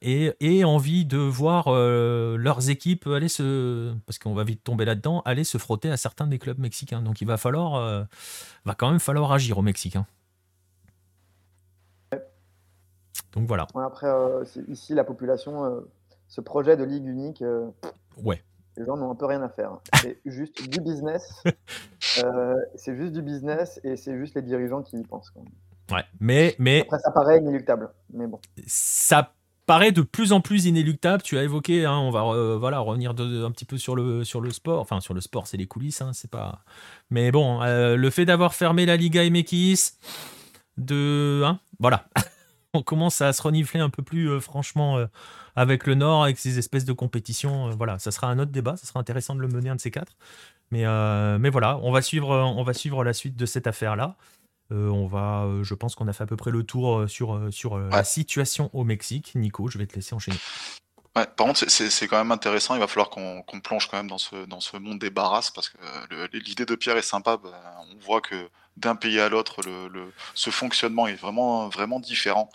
et, et, envie de voir leurs équipes aller se, parce qu'on va vite tomber là-dedans, aller se frotter à certains des clubs mexicains. Donc il va falloir, va quand même falloir agir au Mexique. Hein. Donc voilà. après, ici, la population, ce projet de ligue unique, ouais. les gens n'ont un peu rien à faire. *laughs* C'est juste du business. *laughs* c'est juste du business et c'est juste les dirigeants qui y pensent. Ouais, mais, mais. Après, ça paraît inéluctable. Mais bon. Ça paraît de plus en plus inéluctable. Tu as évoqué, hein, on va voilà revenir un petit peu sur le sur le sport. Enfin, sur le sport, c'est les coulisses, hein, c'est pas. Mais bon, le fait d'avoir fermé la Liga MX, de, hein, voilà. *laughs* on commence à se renifler un peu plus euh, franchement euh, avec le Nord, avec ces espèces de compétitions. Euh, voilà, ça sera un autre débat, ça sera intéressant de le mener un de ces quatre. Mais, mais voilà, on va, suivre, on va suivre la suite de cette affaire-là. on va, je pense qu'on a fait à peu près le tour sur, sur la situation au Mexique. Nico, je vais te laisser enchaîner. Ouais, par contre, c'est quand même intéressant. Il va falloir qu'on plonge quand même dans ce, dans ce monde des barrasses parce que l'idée de Pierre est sympa. Bah, on voit que d'un pays à l'autre, le, ce fonctionnement est vraiment, vraiment différent.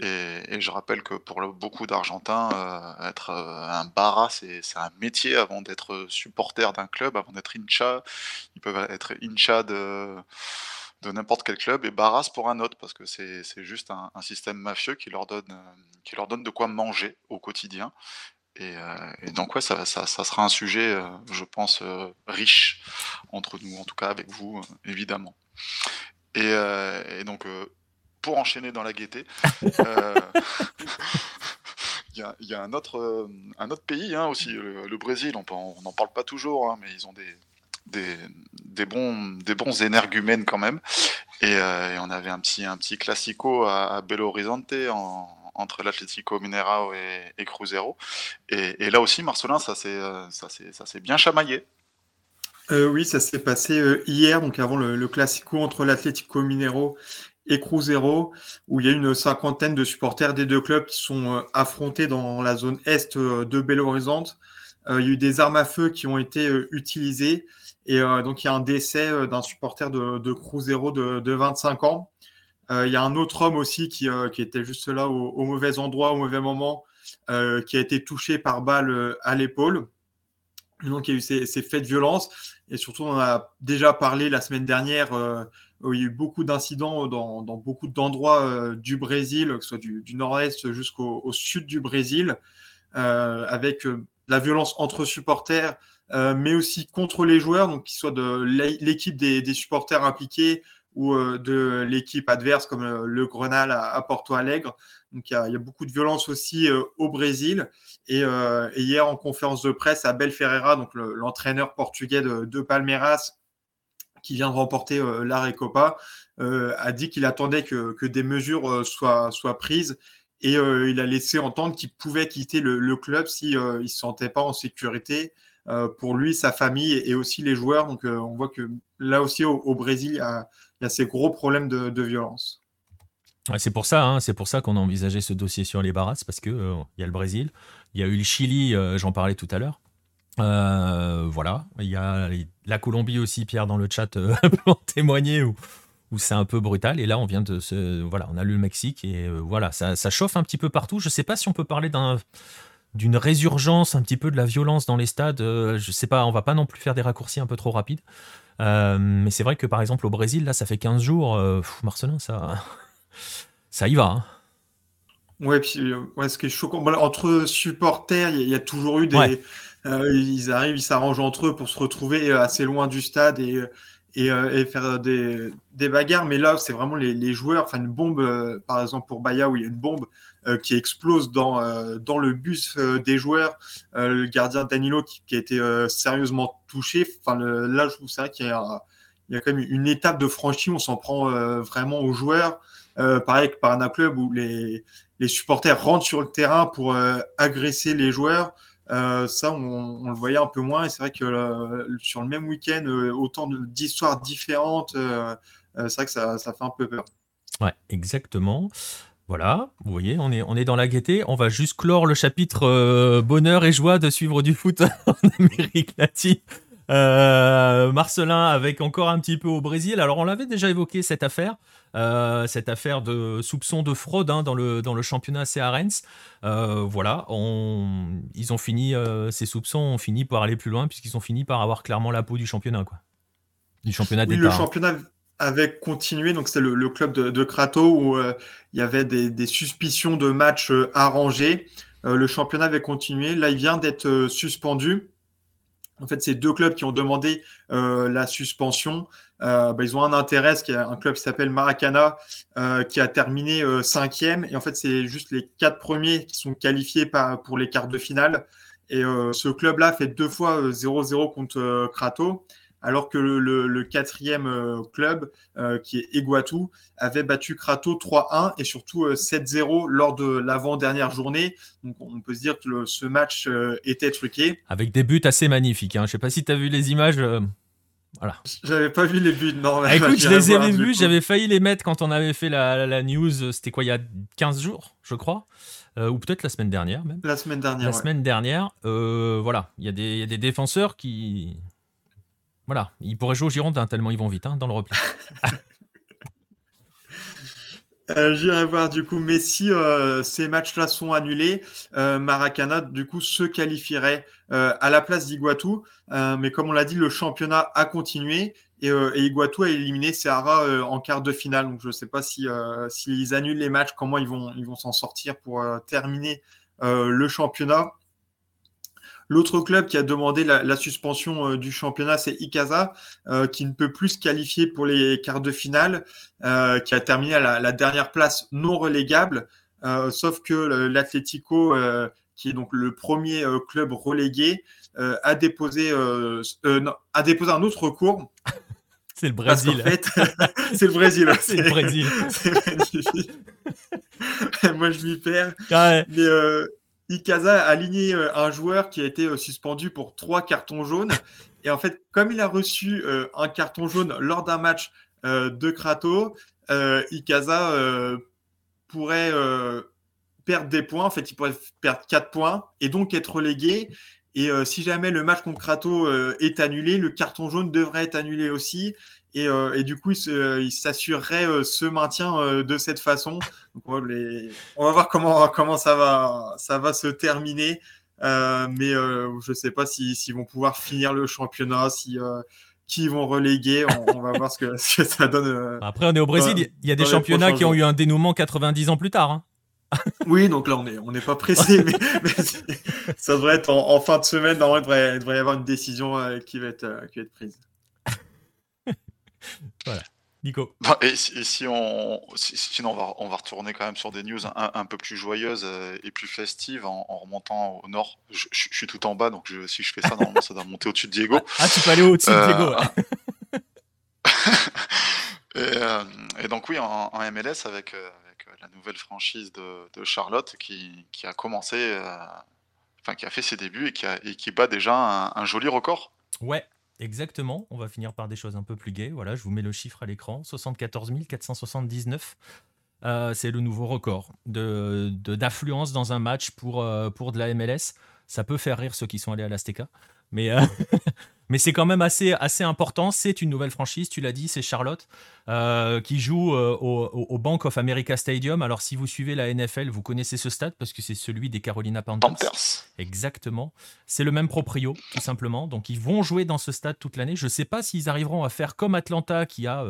Et, je rappelle que pour beaucoup d'Argentins, euh, être euh, un bara, c'est un métier avant d'être supporter d'un club, avant d'être incha. Ils peuvent être incha de, de n'importe quel club et Barras pour un autre parce que c'est juste un, système mafieux qui leur, donne, qui leur donne de quoi manger au quotidien. Et, euh, donc ouais, ça, ça, sera un sujet, je pense, riche entre nous, en tout cas avec vous, évidemment. Euh, et, donc, euh, pour enchaîner dans la gaieté, euh, *laughs* il y, a, un, autre, un autre pays hein, aussi, le, Brésil. On n'en parle pas toujours, hein, mais ils ont des, des, bons, des bons énergumènes quand même. Et, on avait un petit, un petit classico à, Belo Horizonte entre l'Atlético Mineirao et, Cruzeiro. Et, et, là aussi, Marcelin, ça s'est bien chamaillé. Euh, oui, ça s'est passé euh, hier, donc avant le, classico entre l'Atlético Minero et Cruzeiro, où il y a une cinquantaine de supporters des deux clubs qui sont euh, affrontés dans la zone est de Belo Horizonte. il y a eu des armes à feu qui ont été utilisées, et donc il y a un décès d'un supporter de, de Cruzeiro de, 25 ans. Il y a un autre homme aussi qui, était juste là au, au, mauvais endroit, au mauvais moment, qui a été touché par balle à l'épaule. Donc, il y a eu ces, faits de violence. Et surtout, on a déjà parlé la semaine dernière euh, où il y a eu beaucoup d'incidents dans, beaucoup d'endroits euh, du Brésil, que ce soit du, nord-est jusqu'au sud du Brésil, euh, avec la violence entre supporters, mais aussi contre les joueurs, donc qu'ils soient de l'équipe des, supporters impliqués ou de l'équipe adverse comme le Grenal à Porto Alegre. Donc il y, a, beaucoup de violence aussi euh, au Brésil. Euh, et, hier en conférence de presse, Abel Ferreira, donc l'entraîneur portugais de, Palmeiras, qui vient de remporter euh, la Recopa, a dit qu'il attendait que, des mesures soient, soient, prises et il a laissé entendre qu'il pouvait quitter le, club si il se sentait pas en sécurité pour lui, sa famille et, aussi les joueurs. Donc on voit que là aussi au, Brésil, il y, a, ces gros problèmes de, violence. c'est pour ça, hein, c'est pour ça qu'on a envisagé ce dossier sur les barras parce que il y a le Brésil, il y a eu le Chili, j'en parlais tout à l'heure. Euh, voilà, il y a la Colombie aussi, Pierre, dans le chat euh, *laughs* peut en témoigner, où, c'est un peu brutal. Et là, on vient de se. Voilà, on a lu le Mexique, et euh, voilà, ça, chauffe un petit peu partout. Je ne sais pas si on peut parler d'un d'une résurgence un petit peu de la violence dans les stades. je sais pas, on va pas non plus faire des raccourcis un peu trop rapides. Mais c'est vrai que par exemple au Brésil, là, ça fait 15 jours. Marcelin, ça, *laughs* ça y va. Hein. Ouais, puis ce qui est choquant, entre supporters, il y, a toujours eu des, euh, ils arrivent, ils s'arrangent entre eux pour se retrouver euh, assez loin du stade et, et, euh, et faire des, des, bagarres. Mais là, c'est vraiment les, les, joueurs. Enfin, une bombe, par exemple pour Baya, où il y a une bombe qui explose dans, dans le bus des joueurs. le gardien Danilo qui, a été sérieusement touché. Enfin, là, je trouve ça qu'il y a, il y a quand même une étape de franchie. On s'en prend vraiment aux joueurs. pareil que par un club où les, les supporters rentrent sur le terrain pour agresser les joueurs. Euh, ça, on, le voyait un peu moins. Et c'est vrai que euh, sur le même week-end, euh, autant d'histoires différentes, c'est vrai que ça, ça, fait un peu peur. Ouais, exactement. Voilà, vous voyez, on est, on est dans la gaieté. On va juste clore le chapitre bonheur et joie de suivre du foot *laughs* en Amérique latine. Marcelin avec encore un petit peu au Brésil. Alors on l'avait déjà évoqué cette affaire. Euh, cette affaire de soupçon de fraude hein, dans, le, dans le championnat CRNS. Euh, voilà, ils ont fini, euh, ces soupçons ont fini par aller plus loin puisqu'ils ont fini par avoir clairement la peau du championnat. Quoi. Du championnat oui, Le championnat avait continué, donc c'est le, club de, de où il y avait des, suspicions de matchs arrangés. le championnat avait continué. Là, il vient d'être suspendu. En fait, c'est deux clubs qui ont demandé la suspension. Euh, bah, ils ont un intérêt, qui est un club qui s'appelle Maracana, euh, qui a terminé euh, cinquième. Et en fait, c'est juste les quatre premiers qui sont qualifiés pour les quarts de finale. Et ce club-là fait deux fois 0-0 contre Crato, alors que le, quatrième club, qui est Iguatu, avait battu Crato 3-1 et surtout 7-0 lors de l'avant-dernière journée. Donc on peut se dire que ce match était truqué. Avec des buts assez magnifiques. Hein. Je ne sais pas si tu as vu les images. Voilà. J'avais pas vu les buts, non. Ah, écoute, *laughs* je les avais vus, j'avais failli les mettre quand on avait fait la, news, c'était quoi, il y a 15 jours, je crois euh, ou peut-être la semaine dernière même. La semaine dernière. La semaine dernière, euh, voilà, il y, a des défenseurs qui, voilà, ils pourraient jouer au Girondin tellement ils vont vite hein, dans le repli. *laughs* Euh, j'irai voir du coup, mais si euh, ces matchs-là sont annulés, euh, Maracana du coup se qualifierait à la place d'Iguatu. mais comme on l'a dit, le championnat a continué et, et Iguatu a éliminé Seara en quart de finale. Donc je ne sais pas si s'ils annulent les matchs, comment ils vont ils vont s'en sortir pour terminer le championnat. L'autre club qui a demandé la, suspension euh, du championnat, c'est Ikaza, euh, qui ne peut plus se qualifier pour les quarts de finale, euh, qui a terminé à la, dernière place non relégable. sauf que l'Atlético, qui est donc le premier club relégué, a déposé a déposé un autre recours. *laughs* *laughs* C'est le Brésil. c'est le Brésil. *laughs* c'est le Brésil. Moi, je m'y perds. Mais Ikaza a aligné euh, un joueur qui a été euh, suspendu pour trois cartons jaunes. Et en fait, comme il a reçu euh, un carton jaune lors d'un match de Krato, Ikaza pourrait perdre des points. En fait, il pourrait perdre quatre points et donc être relégué. Et si jamais le match contre Krato est annulé, le carton jaune devrait être annulé aussi. Euh, et, du coup, il s'assurerait euh, ce maintien euh, de cette façon. on, va voir comment, comment ça, va, ça va se terminer. mais je ne sais pas s'ils si, vont pouvoir finir le championnat, si, qui vont reléguer. On, va voir ce que, *laughs* ça donne. Après, on est au Brésil. Il y a des championnats qui ont eu un dénouement 90 ans plus tard. Hein. *laughs* oui, donc là, on n'est on pas pressé, mais, *laughs* ça devrait être en, fin de semaine. Normalement, il devrait, il devrait y avoir une décision qui, va être, qui va être prise. *laughs* voilà. Nico. Et, si, on, sinon on va, on va retourner quand même sur des news un, peu plus joyeuses euh, et plus festives en, remontant au nord. Je, suis tout en bas, donc si je fais ça, normalement ça doit monter au-dessus de Diego. Ah, tu peux aller au-dessus de Diego. *laughs* Euh, et, donc oui, en, MLS avec, euh, avec la nouvelle franchise de, Charlotte qui, a commencé, enfin qui a fait ses débuts et qui, et qui bat déjà un, un joli record. Ouais, Exactement, on va finir par des choses un peu plus gaies. Voilà, je vous mets le chiffre à l'écran 74 479. Euh, c'est le nouveau record de, d'affluence dans un match pour, euh, de la MLS. Ça peut faire rire ceux qui sont allés à l'Azteca, mais, euh, *laughs* mais c'est quand même assez, assez important. C'est une nouvelle franchise, tu l'as dit, c'est Charlotte qui joue au, au, Bank of America Stadium. Alors si vous suivez la NFL, vous connaissez ce stade parce que c'est celui des Carolina Panthers. Panthers. Exactement. C'est le même proprio, tout simplement. Donc ils vont jouer dans ce stade toute l'année. Je ne sais pas s'ils arriveront à faire comme Atlanta qui a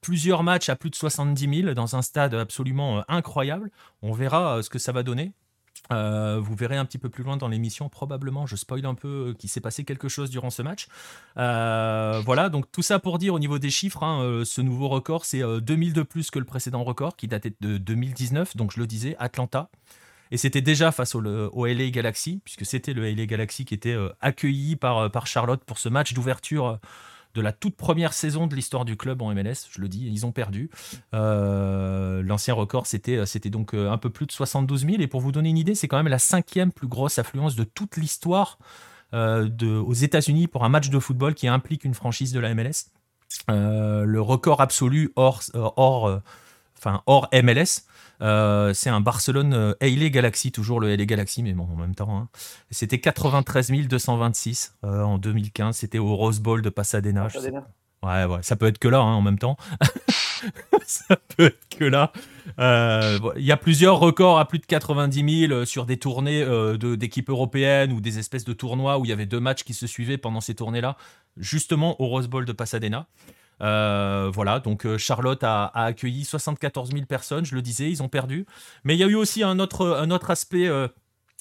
plusieurs matchs à plus de 70 000 dans un stade absolument euh, incroyable. On verra euh, ce que ça va donner. Euh, vous verrez un petit peu plus loin dans l'émission, probablement, je spoil un peu, qu'il s'est passé quelque chose durant ce match. voilà, donc tout ça pour dire au niveau des chiffres, hein, ce nouveau record, c'est 2000 de plus que le précédent record qui datait de 2019, donc je le disais, Atlanta. Et c'était déjà face au, au, LA Galaxy, puisque c'était le LA Galaxy qui était accueilli par, par Charlotte pour ce match d'ouverture de la toute première saison de l'histoire du club en MLS. Je le dis, ils ont perdu. Euh, l'ancien record, c'était, c'était donc euh, un peu plus de 72 000. Et pour vous donner une idée, c'est quand même la cinquième plus grosse affluence de toute l'histoire euh, aux États-Unis pour un match de football qui implique une franchise de la MLS. le record absolu hors MLS, euh, c'est un Barcelone euh, LA Galaxy, toujours le LA Galaxy, mais bon, en même temps. Hein. C'était 93 226 euh, en 2015. C'était au Rose Bowl de Pasadena. Ouais, ouais, ça peut être que là hein, en même temps. *laughs* ça peut être que là. Il y a plusieurs records à plus de 90 000 sur des tournées d'équipes européennes ou des espèces de tournois où il y avait deux matchs qui se suivaient pendant ces tournées-là, justement au Rose Bowl de Pasadena. Euh, voilà, donc euh, Charlotte a, accueilli 74 000 personnes, je le disais, ils ont perdu. Mais il y a eu aussi un autre, un autre aspect. Euh,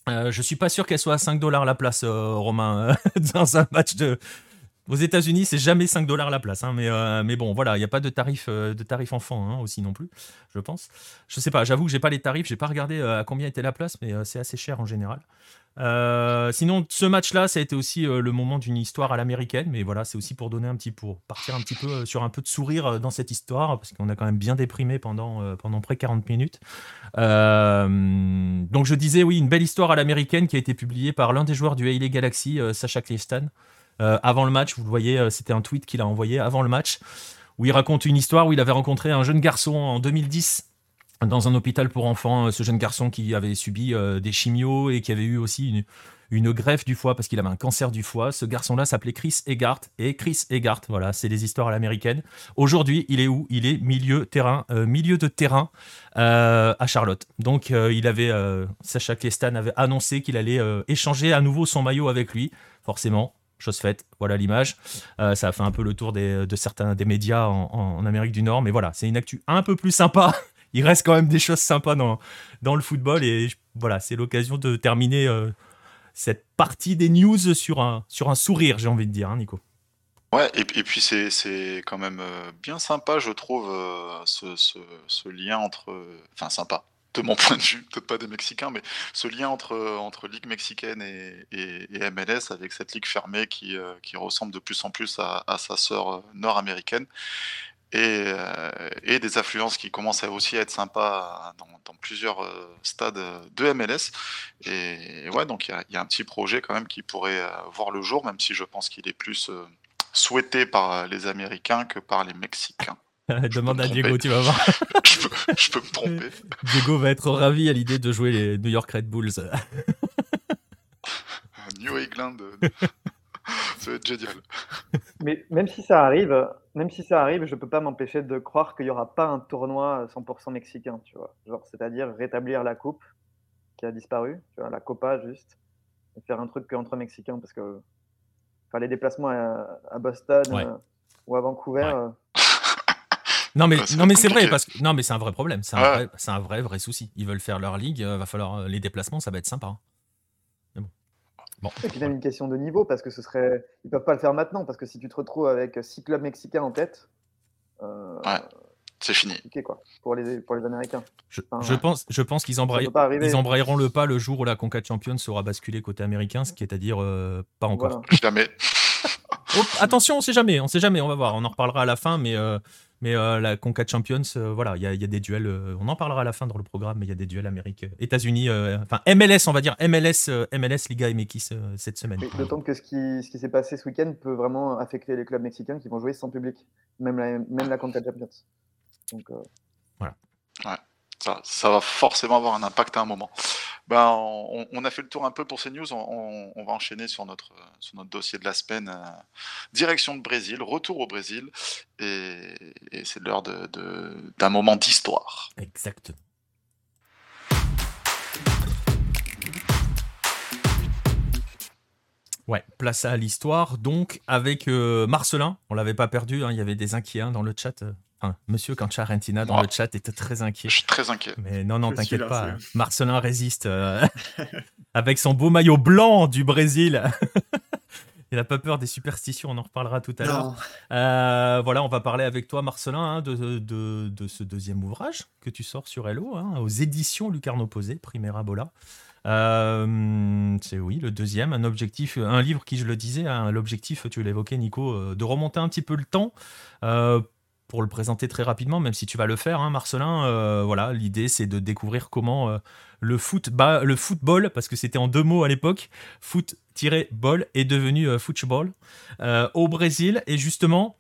je suis pas sûr qu'elle soit à 5 dollars la place, Romain, *laughs* dans un match de. Aux États-Unis, c'est jamais 5 dollars la place, hein, mais, mais bon, voilà, il n'y a pas de tarif, de tarif enfant hein, aussi non plus, je pense. Je sais pas, j'avoue que j'ai pas les tarifs, j'ai pas regardé à combien était la place, mais c'est assez cher en général. Euh, sinon, ce match-là, ça a été aussi euh, le moment d'une histoire à l'américaine, mais voilà, c'est aussi pour donner un petit, pour partir un petit peu euh, sur un peu de sourire dans cette histoire, parce qu'on a quand même bien déprimé pendant, pendant près 40 minutes. donc je disais, oui, une belle histoire à l'américaine qui a été publiée par l'un des joueurs du LA Galaxy, Sacha Klestan, avant le match. Vous le voyez, c'était un tweet qu'il a envoyé avant le match, où il raconte une histoire où il avait rencontré un jeune garçon en 2010 dans un hôpital pour enfants, euh, ce jeune garçon qui avait subi euh, des chimios et qui avait eu aussi une, greffe du foie parce qu'il avait un cancer du foie. Ce garçon-là s'appelait Chris Egart. Et Chris Egart, voilà, c'est les histoires à l'américaine. Aujourd'hui, il est où? Il est milieu terrain, euh, milieu de terrain à Charlotte. Donc, il avait, Sacha Kestan avait annoncé qu'il allait échanger à nouveau son maillot avec lui. Forcément, chose faite. Voilà l'image. ça a fait un peu le tour de certains des médias en, Amérique du Nord, mais voilà, c'est une actu un peu plus sympa *laughs* il reste quand même des choses sympas dans, dans le football. Et voilà, c'est l'occasion de terminer euh, cette partie des news sur un, sur un sourire, j'ai envie de dire, hein, Nico. Ouais, et, puis c'est quand même euh, bien sympa, je trouve, euh, ce, ce, lien entre. Enfin, sympa, de mon *laughs* point de vue, peut-être pas des Mexicains, mais ce lien entre, Ligue mexicaine et, MLS avec cette ligue fermée qui, qui ressemble de plus en plus à, sa sœur nord-américaine et, euh, et, des affluences qui commencent aussi à être sympas dans, plusieurs euh, stades de MLS. Et, ouais, donc il y, a un petit projet quand même qui pourrait euh, voir le jour, même si je pense qu'il est plus souhaité par les Américains que par les Mexicains. *laughs* Demande à Diego, tu vas voir. *laughs* je, peux, je, peux, me tromper. *laughs* Diego va être ravi à l'idée de jouer les New York Red Bulls. New England. ça va être génial. Mais même si ça arrive, même si ça arrive, je peux pas m'empêcher de croire qu'il y aura pas un tournoi 100% mexicain, tu vois. Genre, c'est-à-dire rétablir la coupe qui a disparu, tu vois, la Copa juste, et faire un truc entre Mexicains parce que enfin, les déplacements à, Boston euh, ou à Vancouver. Euh, non mais, non mais c'est vrai parce que non mais c'est un vrai problème, c'est un, vrai, un vrai vrai souci. Ils veulent faire leur ligue, euh, va falloir les déplacements, ça va être sympa. Hein. Et puis même une question de niveau, parce que ce serait. Ils peuvent pas le faire maintenant, parce que si tu te retrouves avec six clubs mexicains en tête. Euh, ouais, c'est fini. quoi, pour les, pour les Américains. Je, pense, je pense qu'ils ils embrayeront le pas le jour où la Conca Champions sera basculée côté américain, ce qui est à dire euh, pas encore. Jamais. Oh, attention, on sait jamais, on sait jamais, on va voir, on en reparlera à la fin, mais, euh, Mais la Conca Champions, voilà, il y, a des duels. on en parlera à la fin dans le programme, mais il y a des duels Amérique, États-Unis, enfin MLS, on va dire MLS, MLS Liga MX cette semaine. D'autant que ce qui, ce qui s'est passé ce week-end peut vraiment affecter les clubs mexicains qui vont jouer sans public, même la, même la Conca Champions. Donc, voilà. Ouais. Ça, va forcément avoir un impact à un moment. Ben, on, a fait le tour un peu pour ces news. On, va enchaîner sur notre, sur notre dossier de la semaine. Euh, direction de Brésil, retour au Brésil. Et, c'est l'heure d'un moment d'histoire. Exactement. Ouais, place à l'histoire. Donc, avec euh, Marcelin, on l'avait pas perdu, hein, il y avait des inquiets hein, dans le chat. Euh, Monsieur Cancharentina dans le chat était très inquiet. Je suis très inquiet. Mais non, non, t'inquiète pas. Marcelin résiste euh, *laughs* avec son beau maillot blanc du Brésil. *laughs* Il n'a pas peur des superstitions, on en reparlera tout à l'heure. Euh, voilà, on va parler avec toi, Marcelin, hein, de, de, ce deuxième ouvrage que tu sors sur Hello, hein, aux éditions Lucarno Posé, Primera Bola. Euh, c'est oui, le deuxième, un objectif, un livre qui, je le disais, hein, l'objectif, tu l'évoquais, Nico, de remonter un petit peu le temps pour le présenter très rapidement, même si tu vas le faire, hein, Marcelin. Euh, voilà, l'idée c'est de découvrir comment euh, le foot, le football, parce que c'était en deux mots à l'époque, foot-ball est devenu euh, football au Brésil. Et justement,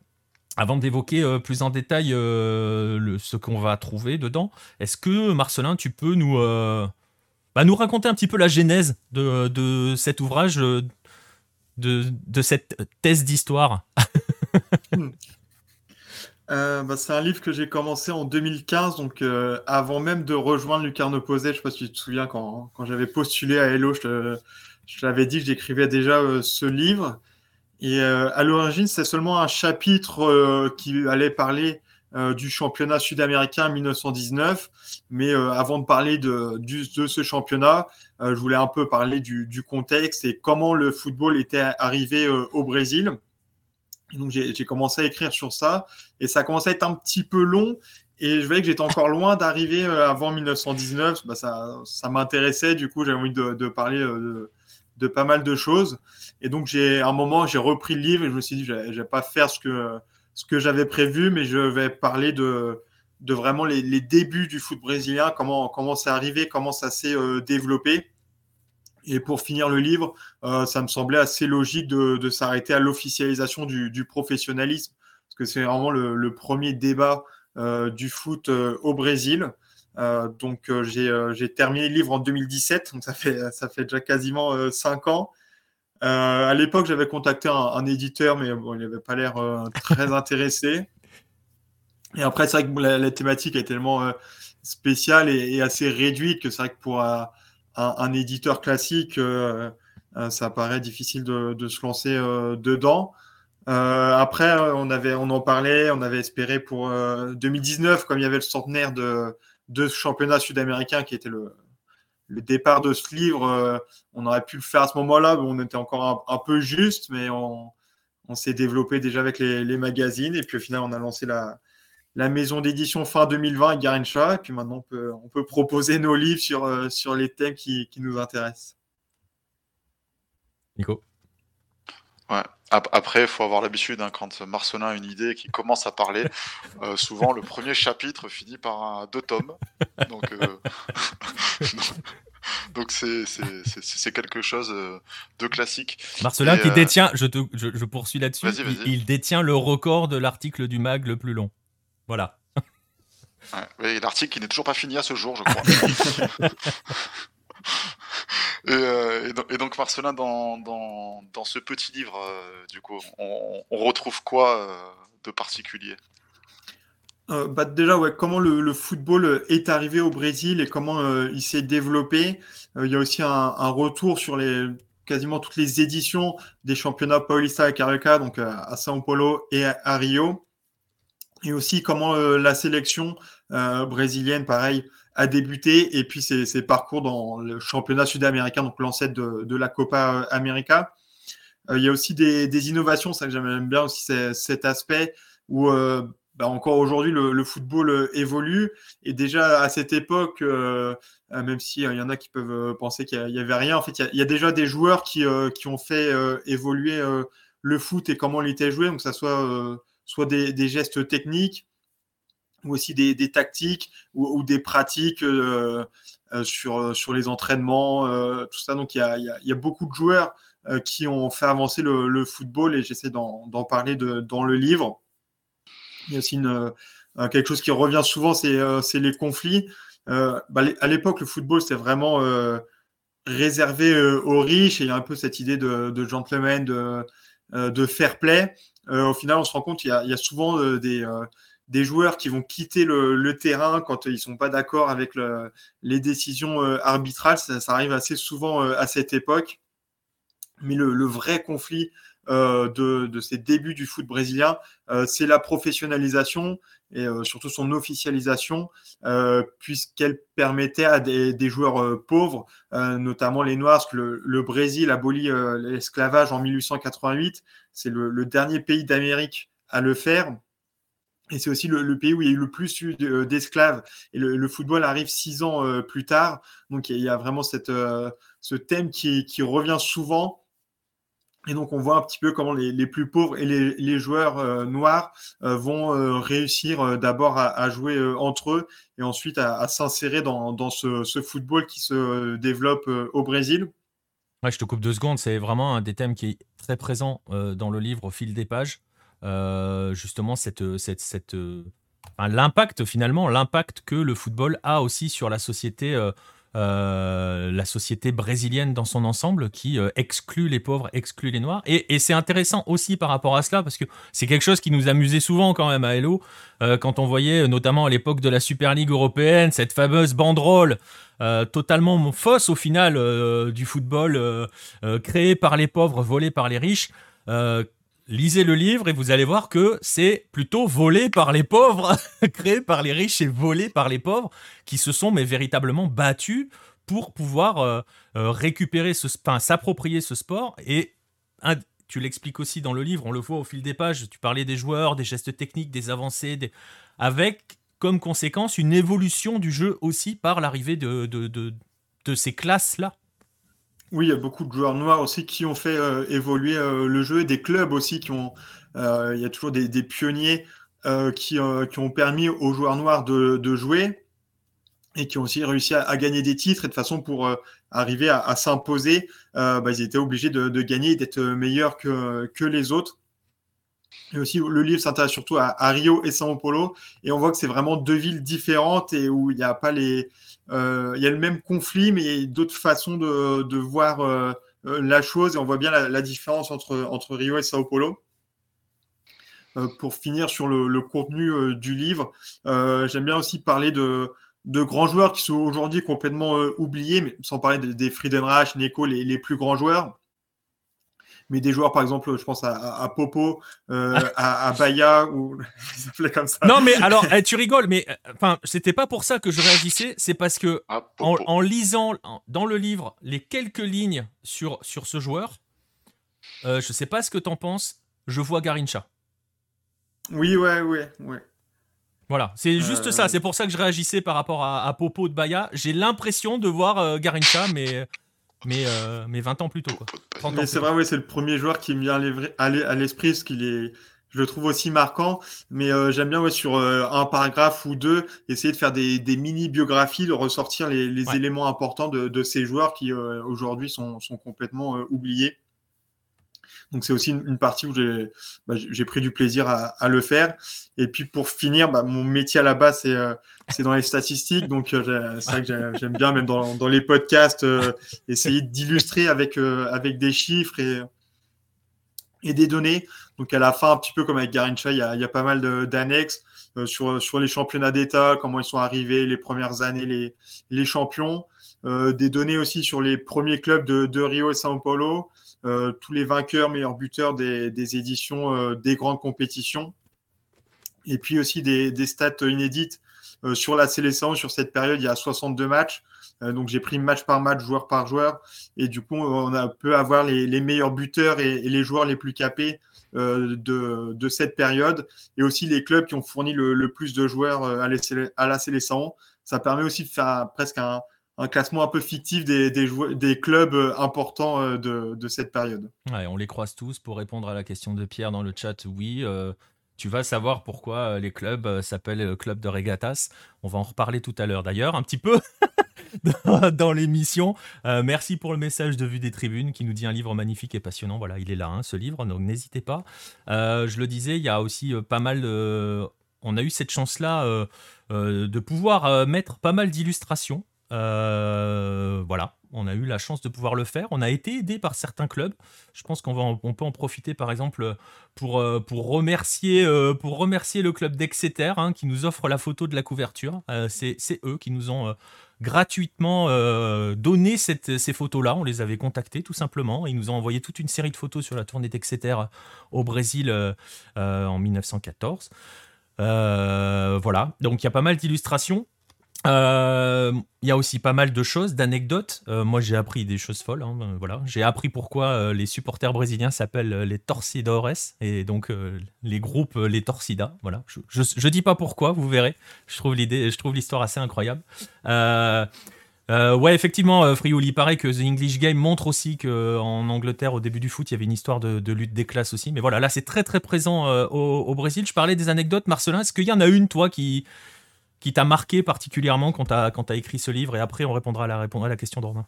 avant d'évoquer plus en détail ce qu'on va trouver dedans, est-ce que Marcelin, tu peux nous, bah, nous raconter un petit peu la genèse de, cet ouvrage, de, cette thèse d'histoire? *laughs* Euh, bah, c'est un livre que j'ai commencé en 2015, donc euh, avant même de rejoindre Lucarne Posé. Je ne sais pas si tu te souviens, quand, quand j'avais postulé à Hello, je, je t'avais dit que j'écrivais déjà euh, ce livre. Et à l'origine, c'est seulement un chapitre qui allait parler du championnat sud-américain 1919. Mais avant de parler de, de ce championnat, je voulais un peu parler du, du, contexte et comment le football était arrivé au Brésil donc j'ai commencé à écrire sur ça et ça commençait à être un petit peu long et je voyais que j'étais encore loin d'arriver euh, avant 1919. Bah ça, ça m'intéressait, du coup j'avais envie de, de parler euh, de, de, pas mal de choses. Et donc j'ai un moment j'ai repris le livre et je me suis dit je vais pas faire ce que ce que j'avais prévu, mais je vais parler de de vraiment les, les, débuts du foot brésilien, comment comment c'est arrivé, comment ça s'est euh, développé. Et pour finir le livre, euh, ça me semblait assez logique de, s'arrêter à l'officialisation du, professionnalisme, parce que c'est vraiment le, premier débat euh, du foot euh, au Brésil. donc j'ai terminé le livre en 2017, donc ça fait, ça fait déjà quasiment cinq ans. à l'époque, j'avais contacté un, éditeur, mais bon, il n'avait pas l'air très *laughs* intéressé. Et après, c'est vrai que la, thématique est tellement spéciale et, et, assez réduite que c'est vrai que pour un, éditeur classique, euh, euh, ça paraît difficile de, se lancer euh, dedans. après, on, en parlait, on avait espéré pour 2019, comme il y avait le centenaire de, de ce championnat sud-américain qui était le, départ de ce livre, on aurait pu le faire à ce moment-là, on était encore un, peu juste, mais on, on s'est développé déjà avec les, les, magazines, et puis au final, on a lancé la, la maison d'édition fin 2020 avec Garincha. Et puis maintenant, on peut, proposer nos livres sur, euh, sur les thèmes qui, nous intéressent. Nico Ouais. Après, il faut avoir l'habitude, hein, quand Marcelin a une idée qui commence à parler, *laughs* euh, souvent le premier chapitre finit par deux tomes. Donc, euh, *laughs* donc c'est quelque chose de classique. Marcelin qui détient, je, te, je, poursuis là-dessus, il, détient le record de l'article du MAG le plus long. Voilà. L'article qui n'est toujours pas fini à ce jour, je crois. *laughs* Euh, et, donc, Marcelin, dans, dans, ce petit livre, euh, du coup, on, retrouve quoi euh, de particulier? Bah déjà, ouais, comment le, football est arrivé au Brésil et comment il s'est développé. il y a aussi un, retour sur les, quasiment toutes les éditions des championnats Paulista et Carioca, donc à São Paulo et à Rio et aussi comment euh, la sélection euh, brésilienne, pareil, a débuté, et puis ses, parcours dans le championnat sud-américain, donc l'ancêtre de, la Copa América. Euh, il y a aussi des, innovations, ça que j'aime bien aussi cet aspect où bah, encore aujourd'hui le, football évolue, et déjà à cette époque, même s'il y en a qui peuvent penser qu'il n'y avait rien, en fait, il y, a, déjà des joueurs qui, qui ont fait évoluer le foot et comment il était joué, donc ça soit soit des, gestes techniques, ou aussi des, tactiques ou, des pratiques sur, sur les entraînements, tout ça. Donc il y a, y a, beaucoup de joueurs qui ont fait avancer le, football et j'essaie d'en parler dans le livre. Il y a aussi une, quelque chose qui revient souvent, c'est les conflits. Bah, à l'époque, le football, c'était vraiment réservé euh, aux riches et il y a un peu cette idée de, gentleman, euh, de fair play. Euh, au final, on se rend compte qu'il y, a souvent des, des joueurs qui vont quitter le, terrain quand ils sont pas d'accord avec les décisions arbitrales. Ça, arrive assez souvent à cette époque. Mais le, vrai conflit de, de, ces débuts du foot brésilien, c'est la professionnalisation et euh, surtout son officialisation, euh, puisqu'elle permettait à des, joueurs euh, pauvres, notamment les Noirs, que le, Brésil abolit l'esclavage en 1888, c'est le, dernier pays d'Amérique à le faire. Et c'est aussi le, pays où il y a eu le plus d'esclaves. Et le, football arrive six ans plus tard. Donc il y a vraiment cette, ce thème qui revient souvent et donc, on voit un petit peu comment les, plus pauvres et les, joueurs euh, noirs euh, vont euh, réussir d'abord à, jouer entre eux et ensuite à, s'insérer dans, ce, football qui se développe au Brésil. Je te coupe deux secondes. C'est vraiment un des thèmes qui est très présent dans le livre au fil des pages. justement, cette, cette, cette l'impact finalement, l'impact que le football a aussi sur la société euh, la société brésilienne dans son ensemble qui euh, exclut les pauvres, exclut les noirs. Et, c'est intéressant aussi par rapport à cela, parce que c'est quelque chose qui nous amusait souvent quand même à Hello, euh, quand on voyait notamment à l'époque de la Super League européenne, cette fameuse banderole. totalement fausse au final du football créé par les pauvres, volé par les riches, lisez le livre et vous allez voir que c'est plutôt volé par les pauvres, *laughs* créé par les riches et volé par les pauvres, qui se sont mais véritablement battus pour pouvoir euh, euh, récupérer ce, s'approprier ce sport. Et tu l'expliques aussi dans le livre, on le voit au fil des pages. Tu parlais des joueurs, des gestes techniques, des avancées, avec comme conséquence une évolution du jeu aussi par l'arrivée de ces classes-là. Oui, il y a beaucoup de joueurs noirs aussi qui ont fait euh, évoluer euh, le jeu et des clubs aussi qui ont. Euh, il y a toujours des, pionniers qui, qui, ont permis aux joueurs noirs de, jouer et qui ont aussi réussi à, gagner des titres et de façon pour arriver à, s'imposer, bah, ils étaient obligés de, gagner et d'être meilleurs que, que les autres. Et aussi, le livre s'intéresse surtout à, Rio et São Paulo. Et on voit que c'est vraiment deux villes différentes et où il n'y a pas les. Euh, il y a le même conflit, mais d'autres façons de, voir euh, euh, la chose. Et on voit bien la, différence entre, entre Rio et São Paulo. pour finir sur le, contenu du livre, j'aime bien aussi parler de, de grands joueurs qui sont aujourd'hui complètement oubliés, mais sans parler des, des Friedenreich, Neko, les, les plus grands joueurs mais des joueurs, par exemple, je pense à, Popo, euh, *laughs* à, Baya, ou *laughs* comme ça. Non, mais alors, eh, tu rigoles, mais enfin, c'était pas pour ça que je réagissais, c'est parce que ah, en, lisant dans le livre les quelques lignes sur, sur ce joueur, euh, je sais pas ce que tu en penses, je vois Garincha. Oui, ouais, ouais, ouais. Voilà, c'est juste ça. Euh. C'est pour ça que je réagissais par rapport à, Popo de Baya. J'ai l'impression de voir Garincha, mais mais, euh, mais 20 ans plus tôt. c'est vrai, c'est le premier joueur qui me vient à l'esprit, parce qu'il est, je le trouve aussi marquant. Mais euh, j'aime bien ouais, sur euh, un paragraphe ou deux, essayer de faire des, des mini-biographies, de ressortir les, les éléments importants de, de, ces joueurs qui aujourd'hui sont, sont, complètement oubliés. Donc c'est aussi une, partie où j'ai bah, pris du plaisir à, à, le faire. Et puis pour finir, bah, mon métier à la base, c'est euh, dans les statistiques. Donc euh, c'est vrai que j'aime bien, même dans, dans les podcasts, euh, essayer d'illustrer avec, euh, avec des chiffres et, et des données. Donc à la fin, un petit peu comme avec Garincha, il y a, il y a pas mal d'annexes sur, sur les championnats d'État, comment ils sont arrivés, les premières années, les, les champions. des données aussi sur les premiers clubs de, de Rio et Sao Paulo. Euh, tous les vainqueurs, meilleurs buteurs des, éditions euh, des grandes compétitions. Et puis aussi des, stats inédites euh, sur la sélection. Sur cette période, il y a 62 matchs. donc j'ai pris match par match, joueur par joueur. Et du coup, on peut avoir les, meilleurs buteurs et, les joueurs les plus capés de, cette période. Et aussi les clubs qui ont fourni le, plus de joueurs à, la sélection. Ça permet aussi de faire presque un, un classement un peu fictif des, clubs euh, importants euh, de, cette période. On les croise tous. Pour répondre à la question de Pierre dans le chat, oui. Euh, tu vas savoir pourquoi les clubs s'appellent Club de Regatas. On va en reparler tout à l'heure d'ailleurs, un petit peu *laughs* dans, l'émission. merci pour le message de vue des tribunes qui nous dit un livre magnifique et passionnant. Voilà, il est là, hein, ce livre, donc n'hésitez pas. je le disais, il y a aussi pas mal. On a eu cette chance-là de pouvoir mettre pas mal d'illustrations euh, voilà, on a eu la chance de pouvoir le faire. On a été aidé par certains clubs. Je pense qu'on on peut en profiter par exemple pour, euh, pour, remercier, euh, pour remercier le club d'Exeter hein, qui nous offre la photo de la couverture. c'est, eux qui nous ont gratuitement donné cette, ces photos-là. On les avait contactés tout simplement. Ils nous ont envoyé toute une série de photos sur la tournée d'Exeter au Brésil en 1914. voilà, donc il y a pas mal d'illustrations. Euh, il y a aussi pas mal de choses, d'anecdotes. Euh, moi, j'ai appris des choses folles. Hein, ben, voilà, j'ai appris pourquoi euh, les supporters brésiliens s'appellent les Torcidores et donc les groupes les Torcida. Voilà, je, je, dis pas pourquoi, vous verrez. Je trouve je l'histoire assez incroyable. ouais, effectivement, Friouli, il paraît que The English Game montre aussi qu'en Angleterre, au début du foot, il y avait une histoire de, lutte des classes aussi. Mais voilà, là, c'est très très présent au, Brésil. Je parlais des anecdotes, Marcelin. Est-ce qu'il y en a une, toi, qui qui t'a marqué particulièrement quand tu as, écrit ce livre Et après, on répondra à la, question d'Ornain.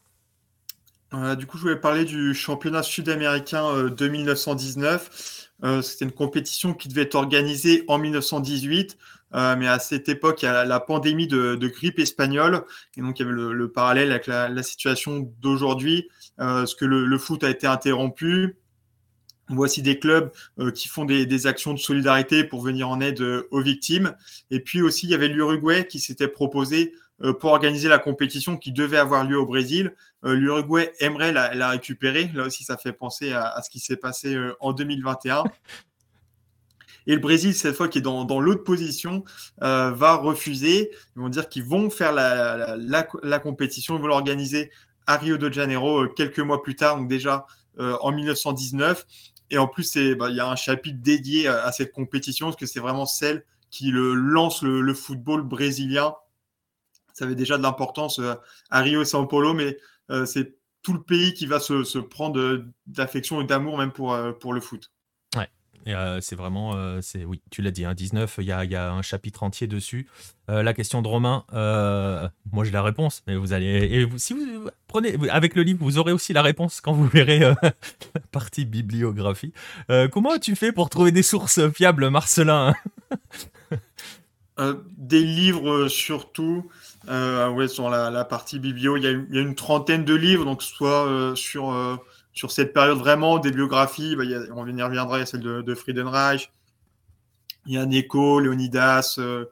Euh, du coup, je voulais parler du championnat sud-américain de 1919. Euh, c'était une compétition qui devait être organisée en 1918, euh, mais à cette époque, il y a la pandémie de, grippe espagnole, et donc il y avait le, parallèle avec la, situation d'aujourd'hui, parce que le, foot a été interrompu, aussi des clubs euh, qui font des, actions de solidarité pour venir en aide euh, aux victimes. Et puis aussi, il y avait l'Uruguay qui s'était proposé euh, pour organiser la compétition qui devait avoir lieu au Brésil. L'Uruguay aimerait la, récupérer. Là aussi, ça fait penser à, ce qui s'est passé en 2021. *laughs* Et le Brésil, cette fois, qui est dans, l'autre position, va refuser. Ils vont dire qu'ils vont faire la, la compétition, ils vont l'organiser à Rio de Janeiro quelques mois plus tard, donc déjà en 1919. Et en plus, bah, il y a un chapitre dédié à, cette compétition parce que c'est vraiment celle qui lance le, football brésilien. Ça avait déjà de l'importance euh, à Rio et São Paulo, mais euh, c'est tout le pays qui va se, prendre d'affection et d'amour même euh, pour le foot. Euh, c'est vraiment, euh, oui, tu l'as dit, hein, 19, il y a, un chapitre entier dessus. Euh, la question de Romain, moi j'ai la réponse, mais vous allez, si vous prenez avec le livre, vous aurez aussi la réponse quand vous verrez la *laughs* partie bibliographie. comment tu fais pour trouver des sources fiables, Marcelin Des livres surtout. ouais, sur la, partie biblio, il y, y, a une trentaine de livres, donc soit sur sur cette période vraiment des biographies, bah, on y reviendra, il y a celle de, de Friedenreich, il y a Neko, Leonidas, euh,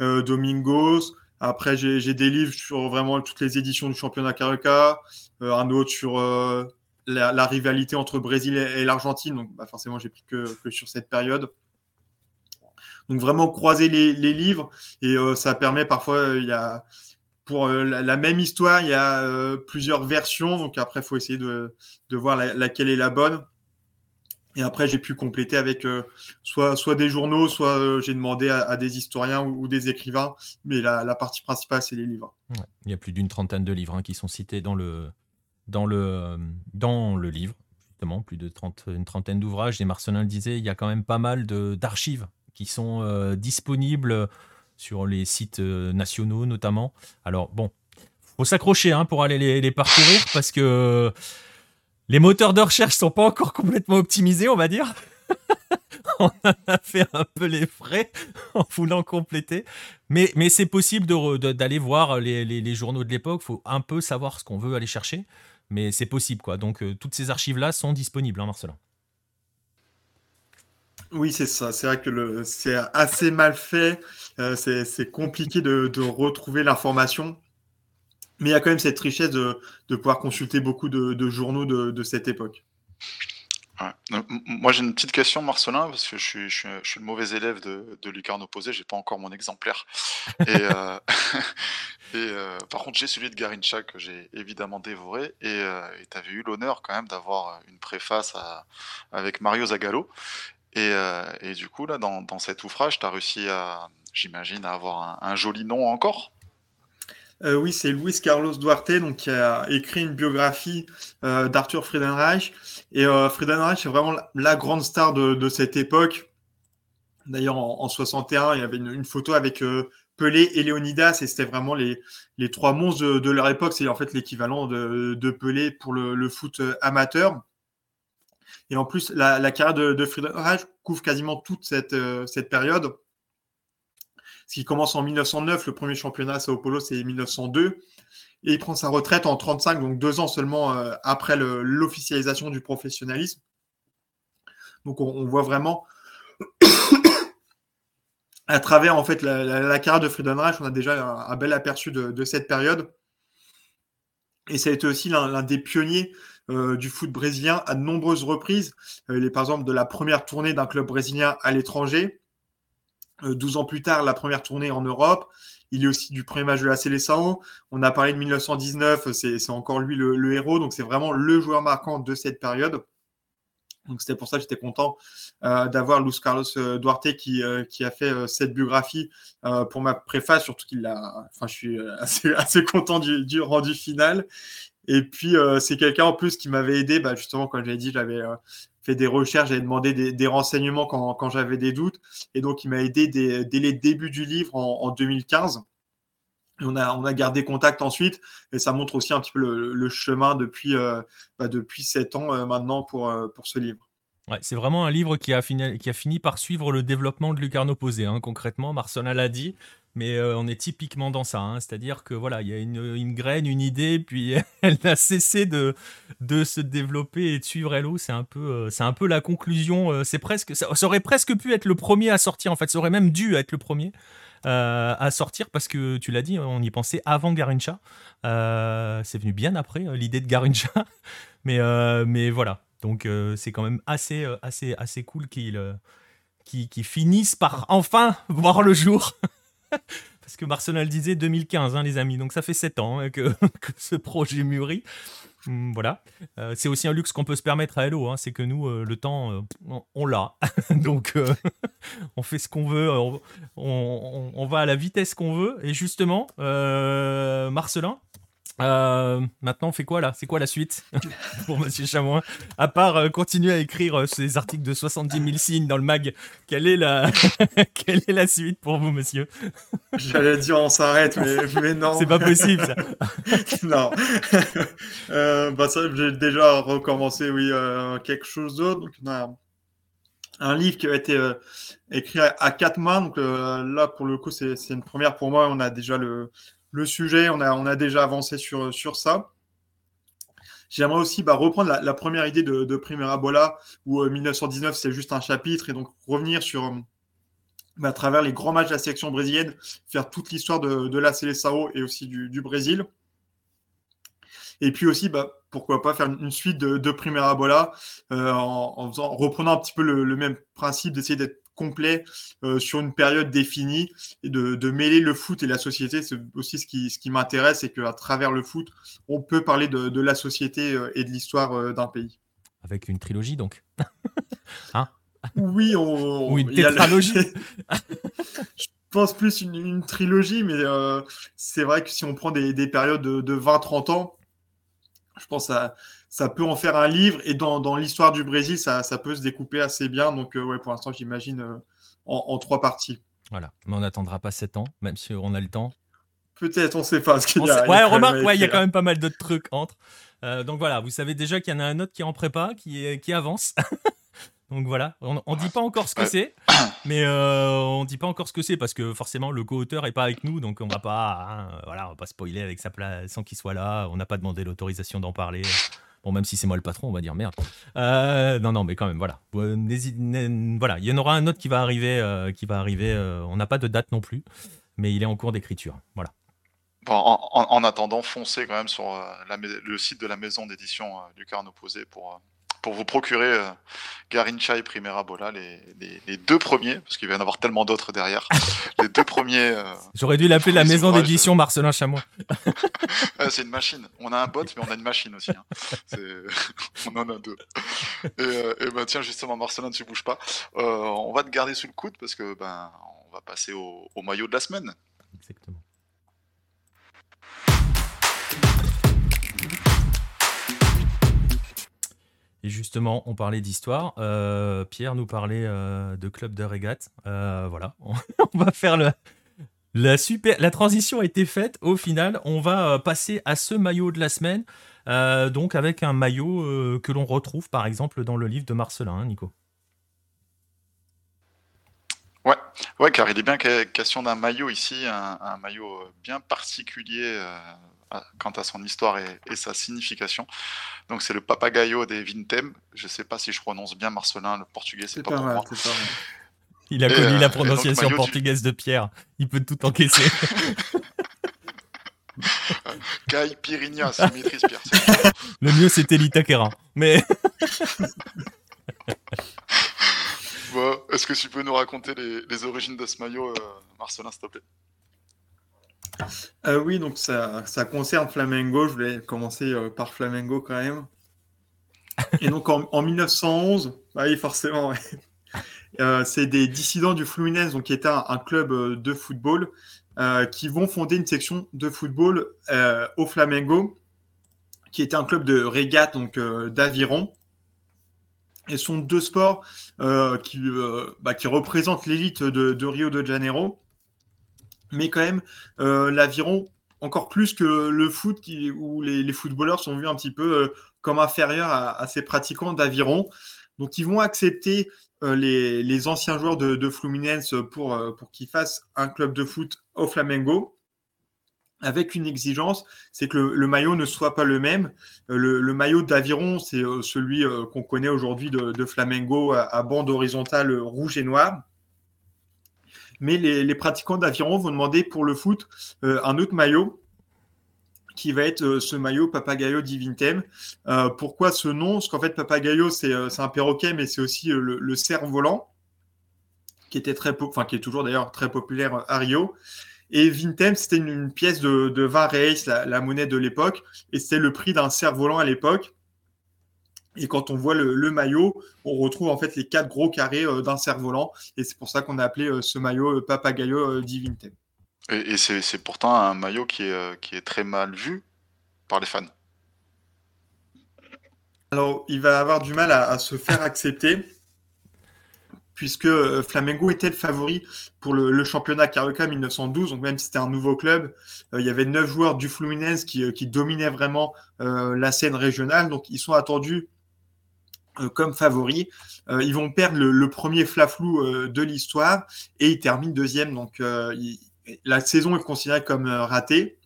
euh, Domingos. Après, j'ai des livres sur vraiment toutes les éditions du championnat Carioca, euh, un autre sur la, rivalité entre Brésil et, l'Argentine. Donc, bah, forcément, j'ai pris que, sur cette période. Donc, vraiment croiser les, les livres et ça permet parfois, il y a pour euh, la, même histoire, il y a euh, plusieurs versions. Donc après, il faut essayer de, voir laquelle est la bonne. Et après, j'ai pu compléter avec euh, soit, soit des journaux, soit j'ai demandé à, des historiens ou, des écrivains. Mais la, partie principale, c'est les livres. Il y a plus d'une trentaine de livres hein, qui sont cités dans le, dans le, dans le livre. Justement, plus de 30, une trentaine d'ouvrages. Et Marcelin le disait, il y a quand même pas mal d'archives qui sont disponibles sur les sites euh, nationaux notamment. Alors bon, faut s'accrocher hein, pour aller les, parcourir parce que les moteurs de recherche sont pas encore complètement optimisés, on va dire. *laughs* on a fait un peu les frais *laughs* en voulant compléter. Mais, mais c'est possible d'aller voir les, journaux de l'époque. Il faut un peu savoir ce qu'on veut aller chercher. Mais c'est possible, quoi. Donc, euh, toutes ces archives-là sont disponibles, hein, Marcelin. Oui, c'est ça. C'est vrai que c'est assez mal fait. Euh, c'est compliqué de, retrouver l'information. Mais il y a quand même cette richesse de, pouvoir consulter beaucoup de, journaux de, cette époque. Moi, j'ai une petite question, Marcelin, parce que je suis, le mauvais élève de, de Lucarne opposé, j'ai pas encore mon exemplaire. *laughs* Et, euh, *laughs* euh, par contre, j'ai celui de Garincha que j'ai évidemment dévoré. Et tu avais eu l'honneur quand même d'avoir une préface avec Mario Zagallo. Et, du coup, là, dans, cet ouvrage, tu as réussi à, j'imagine, avoir un, joli nom encore? Euh, oui, c'est Luis Carlos Duarte donc, qui a écrit une biographie euh, d'Arthur Friedenreich. Et euh, Friedenreich est vraiment la, grande star de, cette époque. D'ailleurs, en, 61, il y avait une, photo avec Pelé et Léonidas, et c'était vraiment les, trois monstres de, leur époque. C'est en fait l'équivalent de, Pelé pour le, foot amateur. Et en plus, la, carrière de, de Friedrich couvre quasiment toute cette, cette période. Ce qui commence en 1909, le premier championnat à Sao Paulo, c'est 1902. Et il prend sa retraite en 35, donc deux ans seulement euh, après l'officialisation du professionnalisme. Donc on, voit vraiment *coughs* à travers en fait la, carrière de Friedenreich, on a déjà un, bel aperçu de, cette période. Et ça a été aussi l'un des pionniers euh, du foot brésilien à de nombreuses reprises. Euh, il est par exemple de la première tournée d'un club brésilien à l'étranger. 12 ans plus tard, la première tournée en Europe. Il est aussi du premier match de la Seleção. On a parlé de 1919, c'est encore lui le, héros. Donc c'est vraiment le joueur marquant de cette période. Donc c'était pour ça que j'étais content euh, d'avoir Luis Carlos euh, Duarte qui, euh, a fait cette biographie pour ma préface, surtout qu'il a. Enfin, je suis *laughs* assez, content du, rendu final. Et puis c'est quelqu'un en plus qui m'avait aidé, bah, justement, comme j'avais dit, j'avais fait des recherches, j'avais demandé des, renseignements quand, j'avais des doutes. Et donc, il m'a aidé dès, les débuts du livre en, 2015. Et on a, on a gardé contact ensuite. Et ça montre aussi un petit peu le, chemin depuis, euh, bah, depuis 7 ans euh, maintenant pour, euh, pour ce livre. Ouais, c'est vraiment un livre qui a, fini, qui a fini par suivre le développement de Lucarno Posé. Hein, concrètement, Marcel l'a dit. Mais euh, on est typiquement dans ça, hein. c'est-à-dire que voilà, il y a une, graine, une idée, puis *laughs* elle n'a cessé de, se développer et de suivre Hello. C'est un peu, euh, c'est un peu la conclusion. Euh, c'est presque, ça, aurait presque pu être le premier à sortir. En fait, ça aurait même dû être le premier à sortir parce que tu l'as dit, on y pensait avant Garincha. c'est venu bien après l'idée de Garincha, *laughs* mais mais voilà. Donc c'est quand même assez assez assez cool qu'ils qui finissent par enfin voir le jour. *laughs* *laughs* Parce que Marcelin disait 2015, hein, les amis. Donc ça fait 7 ans hein, *laughs* que, ce projet mûrit. Hum, voilà. Euh, c'est aussi un luxe qu'on peut se permettre à Hello. Hein. c'est que nous, euh, le temps, euh, on, l'a. *laughs* Donc on fait ce qu'on veut. On, va à la vitesse qu'on veut. Et justement, Marcelin, euh, maintenant, on fait quoi là? C'est quoi la suite *laughs* pour Monsieur Chamois À part euh, continuer à écrire euh, ces articles de 70 000 signes dans le mag, quelle est la, *laughs* quelle est la suite pour vous, monsieur? J'allais dire on s'arrête, mais, non. C'est pas possible ça. *laughs* non. bah ça, j'ai déjà recommencé, oui, quelque chose d'autre. Donc, on a un livre qui a été écrit à, quatre mains. Donc là, pour le coup, c'est une première pour moi. On a déjà le le sujet, on a, déjà avancé sur, ça. J'aimerais aussi bah, reprendre la, première idée de, de Primera Bola, où 1919 euh, c'est juste un chapitre, et donc revenir sur, bah, à travers les grands matchs de la sélection brésilienne, faire toute l'histoire de, la Seleção et aussi du, Brésil. Et puis aussi, bah, pourquoi pas faire une suite de, de Primera Bola euh, en, reprenant un petit peu le même principe d'essayer d'être complet euh, sur une période définie et de, mêler le foot et la société. C'est aussi ce qui, ce qui m'intéresse, c'est qu'à travers le foot, on peut parler de, la société euh, et de l'histoire euh, d'un pays. Avec une trilogie, donc *laughs* hein? Oui, on, ou une tétralogie. *laughs* Je pense plus une, une trilogie, mais c'est vrai que si on prend des, des périodes de, de 20-30 ans, je pense à ça peut en faire un livre. Et dans, dans l'histoire du Brésil, ça, ça, peut se découper assez bien. Donc, euh, ouais, pour l'instant, j'imagine euh, en, trois parties. Voilà, mais on n'attendra pas sept ans, même si on a le temps. Peut-être, on ne sait pas. Ce qu'il y a, ouais, remarque, il y a quand même pas mal d'autres trucs entre. Euh, donc voilà, vous savez déjà qu'il y en a un autre qui est en prépa, qui, qui avance. *laughs* donc voilà, on ne dit pas encore ce que c'est, mais on dit pas encore ce que c'est parce que forcément le co-auteur est pas avec nous, donc on va pas, hein, voilà, on va pas spoiler avec sa place sans qu'il soit là. On n'a pas demandé l'autorisation d'en parler. Bon, même si c'est moi le patron, on va dire merde. Euh, non, non, mais quand même, voilà. Voilà, il y en aura un autre qui va arriver. Euh, euh, on n'a pas de date non plus, mais il est en cours d'écriture. Voilà. Bon, en, attendant, foncez quand même sur le site de la maison d'édition du Carne Opposé pour pour vous procurer euh, Garincha et Primera Bola, les, les, deux premiers, parce qu'il va y en avoir tellement d'autres derrière. *laughs* les deux premiers. Euh, J'aurais dû l'appeler la maison d'édition Marcelin Chamois. *laughs* c'est une machine. On a un bot, mais on a une machine aussi. Hein. *laughs* on en a deux. Et, euh, et ben, tiens, justement, Marcelin, tu bouges pas. on va te garder sous le coude parce que ben, on va passer au, au maillot de la semaine. Exactement. Et justement, on parlait d'histoire. Pierre nous parlait de club de régate. voilà, *laughs* on, va faire la super. La transition a été faite. Au final, on va passer à ce maillot de la semaine. donc avec un maillot que l'on retrouve par exemple dans le livre de Marcelin, hein, Nico. Ouais, ouais, car il est bien question d'un maillot ici, un, maillot euh, bien particulier euh, quant à son histoire et, sa signification. Donc c'est le papagayo des Vintem. Je sais pas si je prononce bien Marcelin, le portugais, c'est pas, pour moi. Il a connu la euh, prononciation portugaise de Pierre. Il peut tout encaisser. *laughs* Kai Pirinha, c'est maîtrise Pierre. Le mieux c'était l'Itakera. Mais. Est-ce que tu peux nous raconter les, origines de ce maillot, euh, Marcelin, s'il te plaît? Euh, Oui, donc ça, concerne Flamengo. Je voulais commencer euh, par Flamengo quand même. Et donc en, 1911, bah oui, forcément, c'est des dissidents du Fluminense, donc qui était un, club de football, qui vont fonder une section de football au Flamengo, qui était un club de régate, donc d'aviron. Et ce sont deux sports euh, euh, bah, qui représentent l'élite de, Rio de Janeiro. Mais quand même, euh, l'aviron, encore plus que le foot, où les, footballeurs sont vus un petit peu comme inférieurs à, ces pratiquants d'aviron. Donc, ils vont accepter les, anciens joueurs de, Fluminense pour, pour qu'ils fassent un club de foot au Flamengo avec une exigence, c'est que le, maillot ne soit pas le même. Euh, le, maillot d'aviron, c'est euh, celui euh, qu'on connaît aujourd'hui de, Flamengo à, bande horizontale rouge et noire. Mais les, pratiquants d'aviron vont demander pour le foot un autre maillot qui va être ce maillot Papagayo Divintem. pourquoi ce nom? Parce qu'en fait, Papagayo, c'est un perroquet, mais c'est aussi le, cerf-volant, qui était très, enfin, qui est toujours d'ailleurs très populaire à Rio. Et Vintem, c'était une, pièce de, de 20 reais, la, monnaie de l'époque, et c'était le prix d'un cerf-volant à l'époque. Et quand on voit le, maillot, on retrouve en fait les quatre gros carrés euh, d'un cerf-volant, et c'est pour ça qu'on a appelé euh, ce maillot euh, Papagayo di Vintem. Et, c'est pourtant un maillot qui est, qui est très mal vu par les fans. Alors, il va avoir du mal à se faire accepter puisque Flamengo était le favori pour le, championnat Carioca 1912. Donc même si c'était un nouveau club, il y avait neuf joueurs du Fluminense qui, dominaient vraiment la scène régionale. Donc ils sont attendus comme favoris. ils vont perdre le, premier flaflou de l'histoire et ils terminent deuxième. Donc la saison est considérée comme ratée.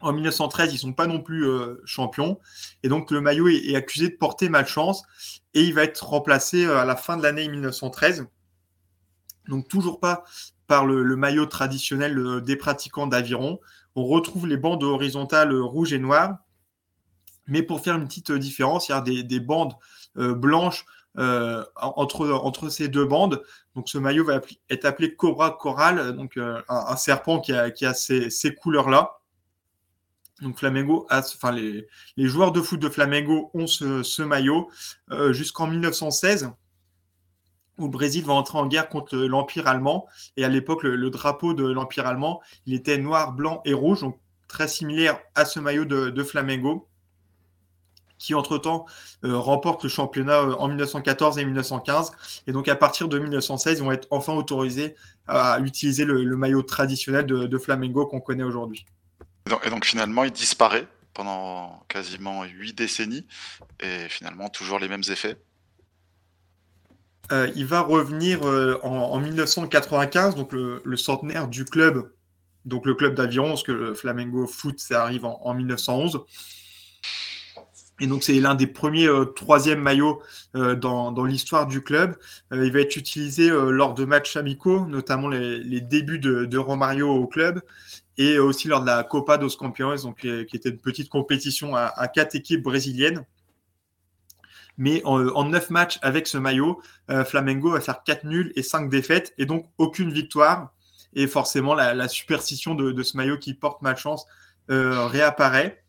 En 1913, ils sont pas non plus champions. Et donc, le maillot est, accusé de porter malchance et il va être remplacé euh, à la fin de l'année 1913. Donc toujours pas par le, maillot traditionnel euh, des pratiquants d'aviron. On retrouve les bandes horizontales euh, rouges et noires. Mais pour faire une petite différence, il y a des, bandes blanches entre, entre ces deux bandes. Donc ce maillot va être appelé Cobra Coral, donc un, serpent qui a, a ces, couleurs-là. Donc Flamengo enfin les, joueurs de foot de Flamengo ont ce, maillot euh, jusqu'en 1916 où le Brésil va entrer en guerre contre l'Empire allemand. Et à l'époque, le, drapeau de l'Empire allemand, il était noir, blanc et rouge, donc très similaire à ce maillot de, Flamengo, qui entre-temps euh, remporte le championnat euh, en 1914 et 1915. Et donc à partir de 1916, ils vont être enfin autorisés à utiliser le, maillot traditionnel de Flamengo qu'on connaît aujourd'hui. Et donc, finalement, il disparaît pendant quasiment huit décennies et finalement toujours les mêmes effets. Euh, il va revenir en, 1995, donc le, centenaire du club, donc le club d'aviron, parce que le Flamengo Foot, ça arrive en, 1911. Et donc c'est l'un des premiers euh, troisième maillots dans, l'histoire du club. il va être utilisé lors de matchs amicaux, notamment les, débuts de, de, Romario au club et aussi lors de la Copa dos Campeões, donc, qui était une petite compétition à, quatre équipes brésiliennes. Mais en, neuf matchs avec ce maillot, euh, Flamengo va faire quatre nuls et cinq défaites, et donc aucune victoire. Et forcément, la, superstition de, ce maillot qui porte malchance euh, réapparaît.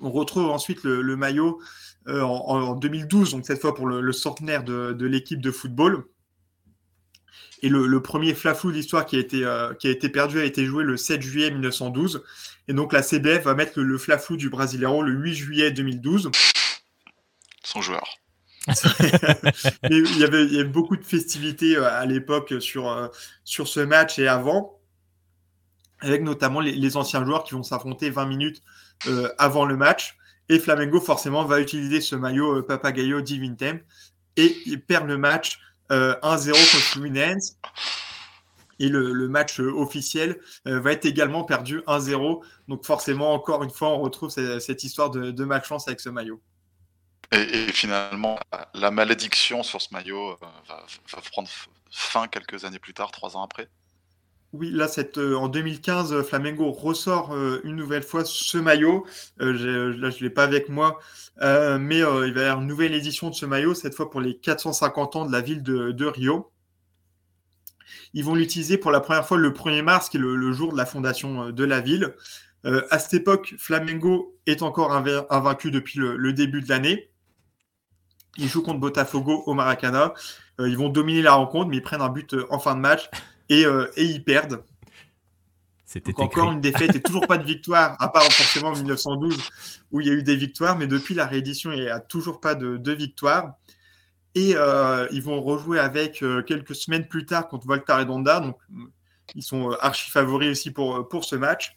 On retrouve ensuite le, maillot euh, en, 2012, donc cette fois pour le, centenaire de l'équipe de football. Et le, premier flaflou de l'histoire qui, a été, euh, qui a été perdu a été joué le 7 juillet 1912. Et donc la CBF va mettre le, flaflou du Brasileiro le 8 juillet 2012. son joueur. *laughs* il, y avait, il y avait beaucoup de festivités à l'époque sur, sur ce match et avant, avec notamment les, anciens joueurs qui vont s'affronter 20 minutes avant le match. Et Flamengo, forcément, va utiliser ce maillot Papagayo Divintem et il perd le match 1-0 contre Fluminense. Et le, match euh, officiel euh, va être également perdu 1-0. Donc forcément, encore une fois, on retrouve cette, histoire de, de, malchance avec ce maillot. Et, finalement, la malédiction sur ce maillot euh, va, prendre fin quelques années plus tard, trois ans après. Oui, là, cette, en 2015, Flamengo ressort une nouvelle fois ce maillot. là, je ne l'ai pas avec moi, mais il va y avoir une nouvelle édition de ce maillot, cette fois pour les 450 ans de la ville de Rio. Ils vont l'utiliser pour la première fois le 1er mars, qui est le, jour de la fondation euh, de la ville. Euh, à cette époque, Flamengo est encore invaincu depuis le, début de l'année. Ils jouent contre Botafogo au Maracana. Euh, ils vont dominer la rencontre, mais ils prennent un but en fin de match et, ils perdent. C'était encore une défaite et toujours pas de victoire, à part forcément en 1912 où il y a eu des victoires, mais depuis la réédition, il n'y a toujours pas de, de victoire. Et euh, ils vont rejouer avec euh, quelques semaines plus tard contre Volta Redonda. Donc, ils sont euh, archi favoris aussi pour, pour ce match.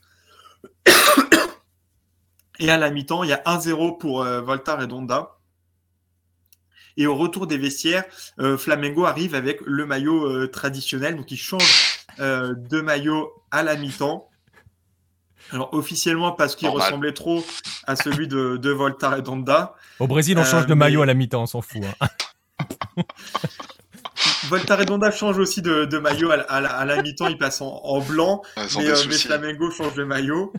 *coughs* Et à la mi-temps, il y a 1-0 pour Volta Redonda. Et au retour des vestiaires, Flamengo arrive avec le maillot traditionnel. Donc, il change de maillot à la mi-temps. Alors, officiellement, parce qu'il ressemblait trop à celui de, de Volta Redonda. Au Brésil, on change de maillot à la mi-temps, on s'en fout. Hein. *laughs* Volta change aussi de, maillot à, la, mi-temps, il passe en, blanc, mais, euh, Flamengo change de maillot.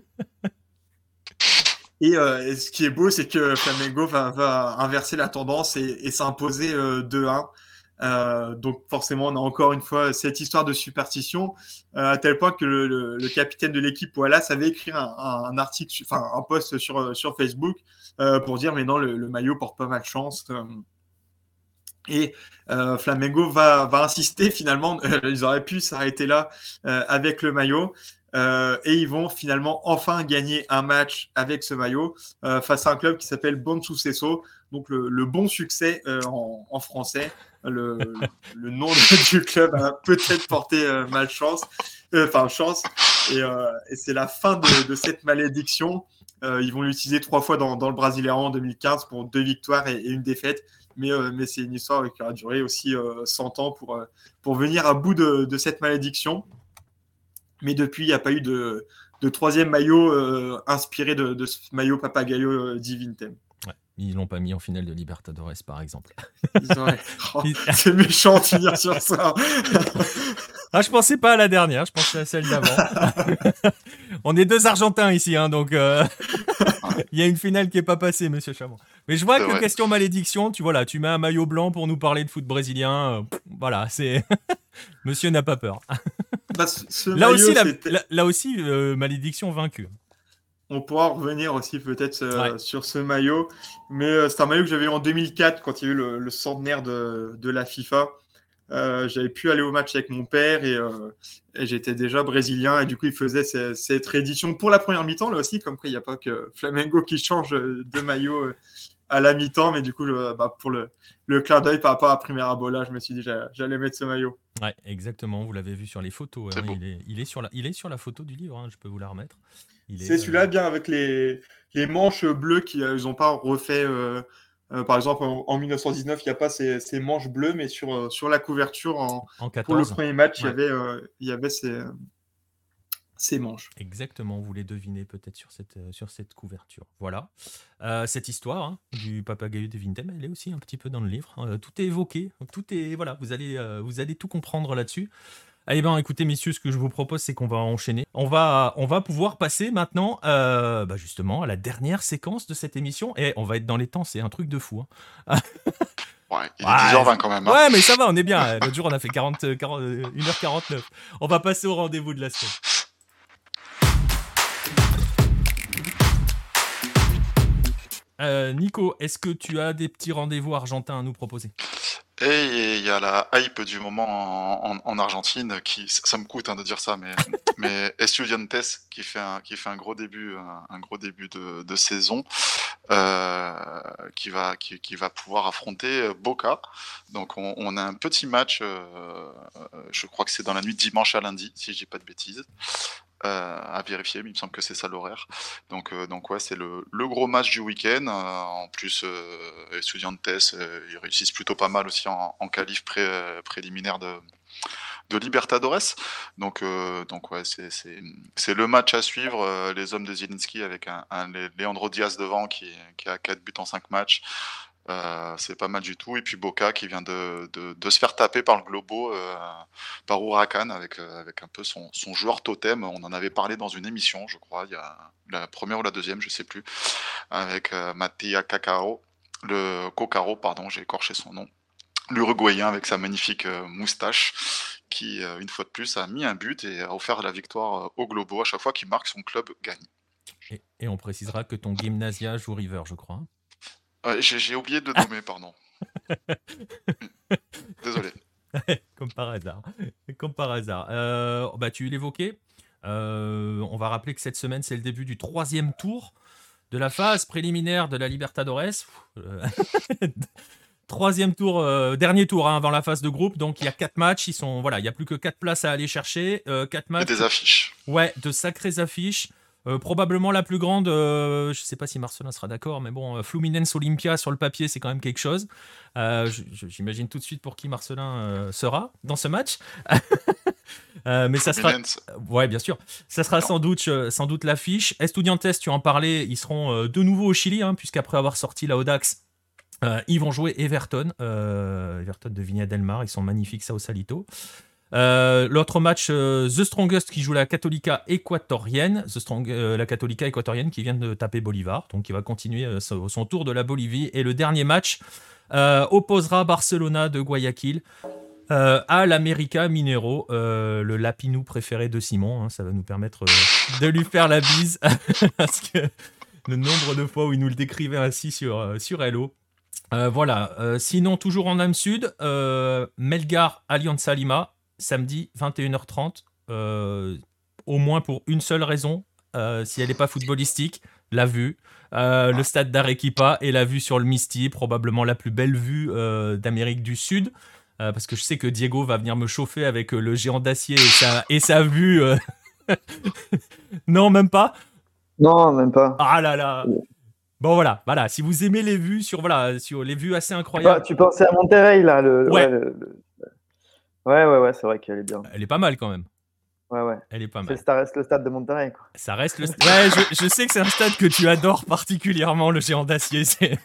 Euh, et, ce qui est beau, c'est que Flamengo va, inverser la tendance et, s'imposer 2-1. Euh, donc forcément, on a encore une fois cette histoire de superstition, à tel point que le, capitaine de l'équipe, voilà, savait écrire un, article, enfin un post sur, Facebook pour dire mais non, le, maillot porte pas mal de chance. Et euh, Flamengo va, insister finalement, *laughs* ils auraient pu s'arrêter là euh, avec le maillot. Euh, et ils vont finalement enfin gagner un match avec ce maillot euh, face à un club qui s'appelle Bon Sucesso, donc le, le bon succès euh, en, en, français. Le, *laughs* le, nom du club a peut-être porté malchance, enfin chance, et, et c'est la fin de, de cette malédiction. ils vont l'utiliser trois fois dans, dans le Brasileirão en 2015 pour deux victoires et, et une défaite mais, mais c'est une histoire qui aura duré aussi 100 euh, ans pour, pour venir à bout de, de cette malédiction. Mais depuis, il n'y a pas eu de, de troisième maillot inspiré de, de, ce maillot Papagayo Divintem. Ouais, ils l'ont pas mis en finale de Libertadores, par exemple. *laughs* Oh, c'est méchant de finir sur ça. *laughs* ah, je pensais pas à la dernière, je pensais à celle d'avant. *laughs* On est deux Argentins ici, hein, donc *laughs* il y a une finale qui est pas passée, Monsieur Chamon. Mais je vois que question malédiction, tu vois là, tu mets un maillot blanc pour nous parler de foot brésilien. Euh, voilà, c'est. *laughs* Monsieur n'a pas peur. *laughs* Bah, là, aussi, là, aussi, euh, malédiction vaincue. On pourra revenir aussi peut-être euh, sur ce maillot. Mais c'est un maillot que j'avais eu en 2004 quand il y a eu le, centenaire de, de, la FIFA. J'avais pu aller au match avec mon père et, j'étais déjà brésilien et du coup il faisait cette, cette réédition pour la première mi-temps là aussi comme quoi il n'y a pas que Flamengo qui change de maillot à la mi-temps, mais du coup, bah, pour le, le clin d'œil par rapport à Primera Bola, je me suis dit j'allais mettre ce maillot. Ouais, exactement. Vous l'avez vu sur les photos. Hein. il, est, il, est, sur la, il est sur la photo du livre. Hein. Je peux vous la remettre. C'est celui-là, euh, bien avec les, les manches bleues qui n'ont euh, pas refait. Euh, par exemple, en, 1919, il n'y a pas ces, ces, manches bleues, mais sur, sur la couverture, en, pour le premier match, il y avait, il y avait ces, ses manches. Exactement, vous les devinez peut-être sur cette, euh, sur cette couverture. Voilà. Euh, cette histoire hein, du papagayo de Vintem, elle est aussi un petit peu dans le livre. Euh, tout est évoqué, tout est. Voilà, vous allez, vous allez tout comprendre là-dessus. Eh bien, écoutez, messieurs, ce que je vous propose, c'est qu'on va enchaîner. On va, on va pouvoir passer maintenant, bah, justement, à la dernière séquence de cette émission. Et on va être dans les temps, c'est un truc de fou. Hein. *laughs* Ouais, il est 10h20 quand même. Hein. Ouais, mais ça va, on est bien. L'autre jour, on a fait 40, 40, 1h49. On va passer au rendez-vous de la semaine. Euh, Nico, est-ce que tu as des petits rendez-vous argentins à nous proposer? Et il y a la hype du moment en, Argentine, qui ça me coûte hein, de dire ça, mais, *laughs* mais Estudiantes qui fait un, qui fait un gros début, un, gros début de, saison. qui, va, qui, va pouvoir affronter Boca. Donc on, a un petit match, je crois que c'est dans la nuit dimanche à lundi, si je dis pas de bêtises. À vérifier, mais il me semble que c'est ça l'horaire. Donc, donc ouais, c'est le, gros match du week-end. en plus, Estudiantes, ils réussissent plutôt pas mal aussi en, en qualif préliminaire de, de Libertadores. Donc, euh, donc ouais, c'est le match à suivre. Euh, les hommes de Zielinski avec un, Leandro Diaz devant qui, a 4 buts en 5 matchs. Euh, c'est pas mal du tout. Et puis Boca qui vient de, se faire taper par le Globo, par Huracan, avec, avec un peu son, joueur totem. On en avait parlé dans une émission, je crois, la première ou la deuxième, je sais plus, avec Mattia Cacaro, le Cocaro, pardon, j'ai écorché son nom l'Uruguayen avec sa magnifique euh, moustache, qui, euh, une fois de plus, a mis un but et a offert la victoire euh, au Globo à chaque fois qu'il marque, son club gagne. Et, on précisera que ton Gymnasia joue River, je crois. J'ai oublié de nommer, *laughs* pardon. *laughs* Désolé. *laughs* Comme par hasard. Comme par hasard. bah, tu l'évoquais. on va rappeler que cette semaine, c'est le début du troisième tour de la phase préliminaire de la Libertadores. Troisième tour, euh, dernier tour hein, avant la phase de groupe. Donc il y a quatre matchs. Ils sont voilà, il y a plus que quatre places à aller chercher. Euh, quatre matchs. Et des affiches. Ouais, de sacrées affiches. Euh, probablement la plus grande, je ne sais pas si Marcelin sera d'accord, mais bon, Fluminense Olympia sur le papier, c'est quand même quelque chose. J'imagine tout de suite pour qui Marcelin sera dans ce match. *laughs* mais ça sera, ouais, bien sûr, ça sera sans doute, sans doute l'affiche. Estudiantes, tu en parlais, ils seront de nouveau au Chili, hein, puisqu'après avoir sorti la Audax, euh, ils vont jouer Everton, euh, Everton de Vigna Del Mar, ils sont magnifiques ça au Salito. Euh, l'autre match, The Strongest qui joue la Católica équatorienne, Strong, la Católica équatorienne qui vient de taper Bolivar, donc il va continuer son tour de la Bolivie. Et le dernier match opposera Barcelona de Guayaquil à l'América Minero, le lapinou préféré de Simon. Hein. ça va nous permettre de lui faire la bise *laughs* parce que le nombre de fois où il nous le décrivait ainsi sur, sur Hello. Euh, voilà. Euh, sinon, toujours en âme sud, euh, Melgar Alianza Lima, samedi 21h30. au moins pour une seule raison, si elle n'est pas footballistique, la vue. le stade d'Arequipa et la vue sur le Misty, probablement la plus belle vue d'Amérique du Sud. parce que je sais que Diego va venir me chauffer avec le géant d'acier et sa, et sa vue. *laughs* non, même pas? Non, même pas. Ah là là. Bon voilà, voilà. Si vous aimez les vues sur voilà sur les vues assez incroyables. Tu pensais à Monterrey là, le, ouais. Ouais, ouais, ouais, c'est vrai qu'elle est bien. Elle est pas mal quand même. Ouais, ouais. Elle est pas mal. Ça reste le stade de Monterrey. Quoi. Ça reste le. Ouais, je, je, sais que c'est un stade que tu adores particulièrement, le géant d'acier. *laughs*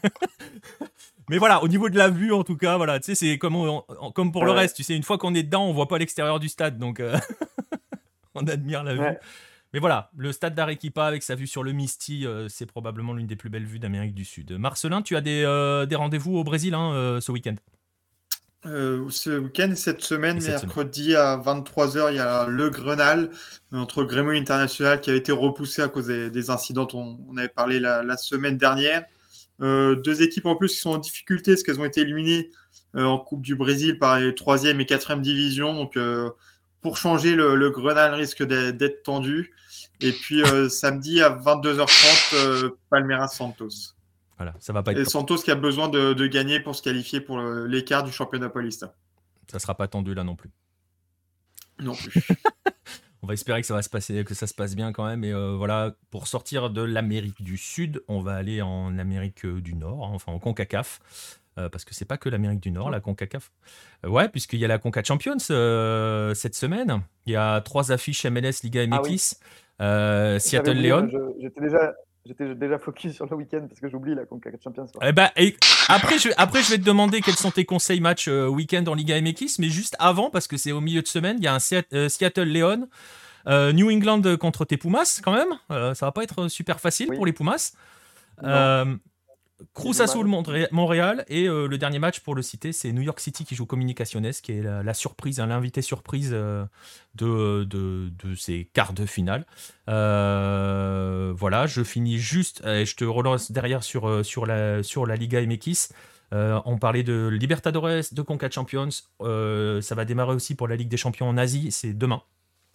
Mais voilà, au niveau de la vue, en tout cas, voilà, tu sais, c'est comme, comme pour le reste. Tu sais, une fois qu'on est dedans, on voit pas l'extérieur du stade, donc euh, *laughs* on admire la vue. Mais voilà, le stade d'Arequipa avec sa vue sur le Misty, euh, c'est probablement l'une des plus belles vues d'Amérique du Sud. Marcelin, tu as des, euh, rendez-vous au Brésil hein, ce week-end? Ce week-end, cette semaine, mercredi à 23h, il y a le Grenal, notre Grémo International, qui a été repoussé à cause des, incidents dont on avait parlé la, semaine dernière. deux équipes en plus qui sont en difficulté parce qu'elles ont été éliminées en Coupe du Brésil par les 3e et 4e divisions. Donc, pour changer, le, Grenal risque d'être tendu. Et puis euh, samedi à 22h30, euh, Palmeiras Santos. Voilà, ça va pas être. Et Santos qui a besoin de, gagner pour se qualifier pour l'écart du championnat paulista. Ça sera pas tendu là non plus. Non plus. *laughs* on va espérer que ça va se passer, que ça se passe bien quand même. Et euh, voilà, pour sortir de l'Amérique du Sud, on va aller en Amérique du Nord, hein, enfin en Concacaf. Euh, parce que c'est pas que l'Amérique du Nord, la CONCACAF. Euh, ouais, puisqu'il y a la CONCA Champions euh, cette semaine. Il y a trois affiches MLS, Liga MX, ah Seattle Leon. J'étais déjà, J'étais déjà focus sur le week-end parce que j'oublie la Conca Champions. Eh ben, après, je, après, je vais te demander quels sont tes conseils match week-end en Liga MX, mais juste avant, parce que c'est au milieu de semaine, il y a un Seattle Leon, New England contre tes Pumas quand même. ça va pas être super facile pour les Pumas. Cruz Azul Montréal et euh, le dernier match pour le citer c'est New York City qui joue Comunicaciones qui est la, surprise, hein, l'invité surprise euh, de, de, ces quarts de finale. Euh, voilà, je finis juste et je te relance derrière sur, sur, la, sur la Liga MX. on parlait de Libertadores, de Conca Champions. ça va démarrer aussi pour la Ligue des Champions en Asie, c'est demain.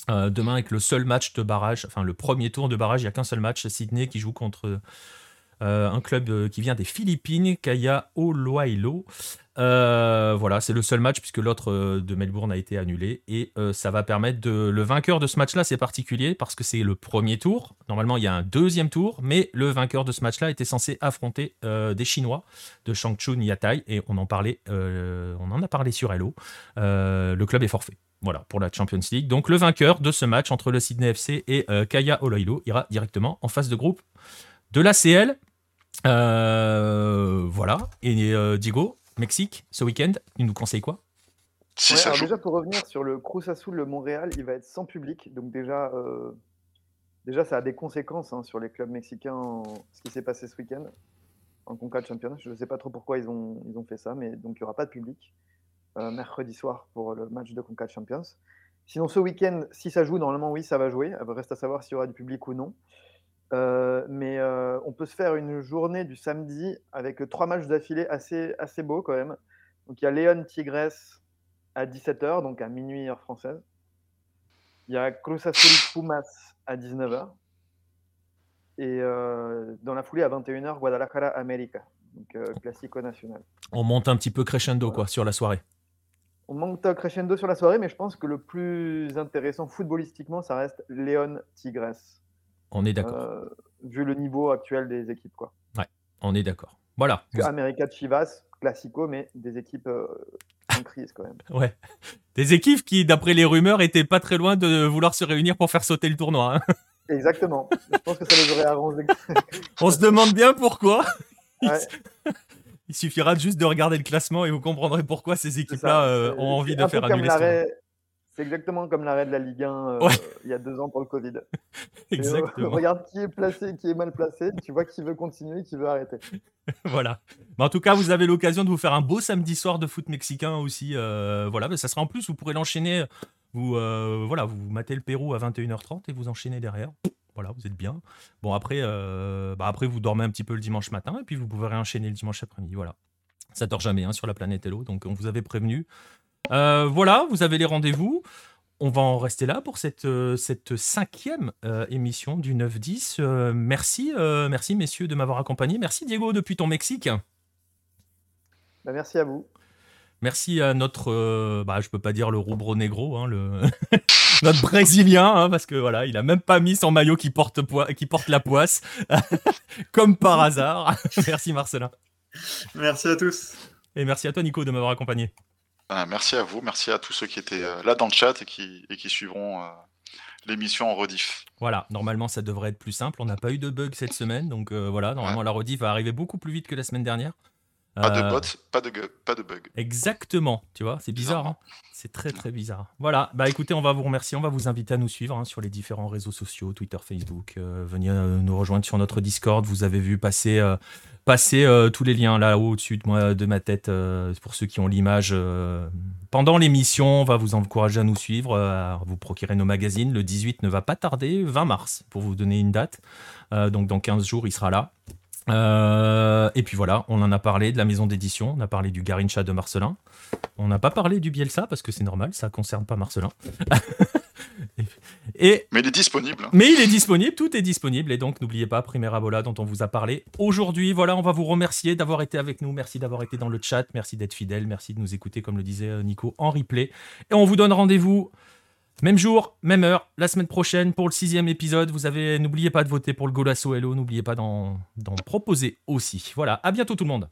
demain avec le seul match de barrage, enfin le premier tour de barrage, il n'y a qu'un seul match, Sydney qui joue contre un club qui vient des Philippines, Kaya Oloailo. Euh, voilà, c'est le seul match puisque l'autre euh, de Melbourne a été annulé et euh, ça va permettre de le vainqueur de ce match-là, c'est particulier parce que c'est le premier tour. Normalement, il y a un deuxième tour, mais le vainqueur de ce match-là était censé affronter des Chinois de Shangchun Yatai et on en parlait, on en a parlé sur Hello. le club est forfait. Voilà, pour la Champions League. Donc le vainqueur de ce match entre le Sydney FC et Kaya Oloilo ira directement en phase de groupe de l'ACL. voilà. Et Diego, Mexique, ce week-end, il nous conseille quoi? Si Déjà, pour revenir sur le Cruz Azul, le Montréal, il va être sans public. Donc, déjà, euh, déjà ça a des conséquences hein, sur les clubs mexicains, ce qui s'est passé ce week-end en Conca Championnat. Je ne sais pas trop pourquoi ils ont, ils ont fait ça, mais donc il n'y aura pas de public euh, mercredi soir pour le match de Conca Champions. Sinon, ce week-end, si ça joue, normalement, oui, ça va jouer. Reste à savoir s'il y aura du public ou non. Euh, mais euh, on peut se faire une journée du samedi avec trois matchs d'affilée assez, assez beaux quand même. Donc il y a Léon Tigres à 17h, donc à minuit heure française. Il y a Cruz Azul Pumas à 19h. Et euh, dans la foulée à 21h, Guadalajara América, donc classico national. On monte un petit peu crescendo quoi sur la soirée. On monte crescendo sur la soirée, mais je pense que le plus intéressant footballistiquement, ça reste Léon Tigres. On est d'accord. Euh, vu le niveau actuel des équipes, quoi. Ouais, on est d'accord. Voilà. América Chivas, classico, mais des équipes euh, en crise quand même. *laughs* Ouais. Des équipes qui, d'après les rumeurs, étaient pas très loin de vouloir se réunir pour faire sauter le tournoi. Hein. *laughs* Exactement. Je pense que ça les aurait arrangés. *laughs* On se demande bien pourquoi. Il suffira juste de regarder le classement et vous comprendrez pourquoi ces équipes-là euh, ont envie de faire annuler c'est exactement comme l'arrêt de la Ligue 1 euh, il y a deux ans pour le Covid. *laughs* Euh, exactement. *laughs* regarde qui est placé, qui est mal placé, tu vois qui veut continuer, qui veut arrêter. *laughs* voilà. Mais en tout cas, vous avez l'occasion de vous faire un beau samedi soir de foot mexicain aussi. Euh, voilà, mais ça sera en plus, vous pourrez l'enchaîner. Vous, voilà, vous matez le Pérou à 21h30 et vous enchaînez derrière. Voilà, vous êtes bien. Bon, après, bah après, vous dormez un petit peu le dimanche matin et puis vous pouvez réenchaîner le dimanche après-midi. Voilà. Ça dort jamais hein, sur la planète Hello, donc on vous avait prévenu. Euh, voilà, vous avez les rendez-vous. On va en rester là pour cette, euh, cette cinquième euh, émission du 9-10. merci, merci messieurs de m'avoir accompagné. Merci Diego depuis ton Mexique. Bah, merci à vous. Merci à notre, bah, je peux pas dire le roubro negro, hein, le *laughs* notre brésilien, hein, parce que voilà, il a même pas mis son maillot qui porte, qui porte la poisse, *laughs* comme par hasard. *laughs* merci Marcelin. Merci à tous. Et merci à toi Nico de m'avoir accompagné. Ben, merci à vous, merci à tous ceux qui étaient euh, là dans le chat et qui, et qui suivront euh, l'émission en rediff. Voilà, normalement ça devrait être plus simple. On n'a pas eu de bug cette semaine, donc euh, voilà, normalement la rediff va arriver beaucoup plus vite que la semaine dernière. Pas de bot, pas de, pas de bug. Exactement, tu vois, c'est bizarre, hein c'est très très bizarre. Voilà, bah écoutez, on va vous remercier, on va vous inviter à nous suivre hein, sur les différents réseaux sociaux, Twitter, Facebook. venez nous rejoindre sur notre Discord. Vous avez vu passer passer euh, tous les liens là-haut au-dessus de, moi, de ma tête euh, pour ceux qui ont l'image. Euh, pendant l'émission, on va vous encourager à nous suivre, à vous procurer nos magazines. Le 18 ne va pas tarder, 20 mars, pour vous donner une date. donc dans 15 jours, il sera là. Et puis voilà, on en a parlé de la maison d'édition, on a parlé du Garincha de Marcelin. On n'a pas parlé du Bielsa parce que c'est normal, ça concerne pas Marcelin. *laughs* Et, mais il est disponible. Mais il est disponible, tout est disponible. Et donc, n'oubliez pas, Primera Bola, dont on vous a parlé aujourd'hui. Voilà, on va vous remercier d'avoir été avec nous. Merci d'avoir été dans le chat. Merci d'être fidèle. Merci de nous écouter, comme le disait euh, Nico, en replay. Et on vous donne rendez-vous. Même jour, même heure, la semaine prochaine pour le sixième épisode. Vous avez, n'oubliez pas de voter pour le Golasso Hello, n'oubliez pas d'en proposer aussi. Voilà, à bientôt tout le monde.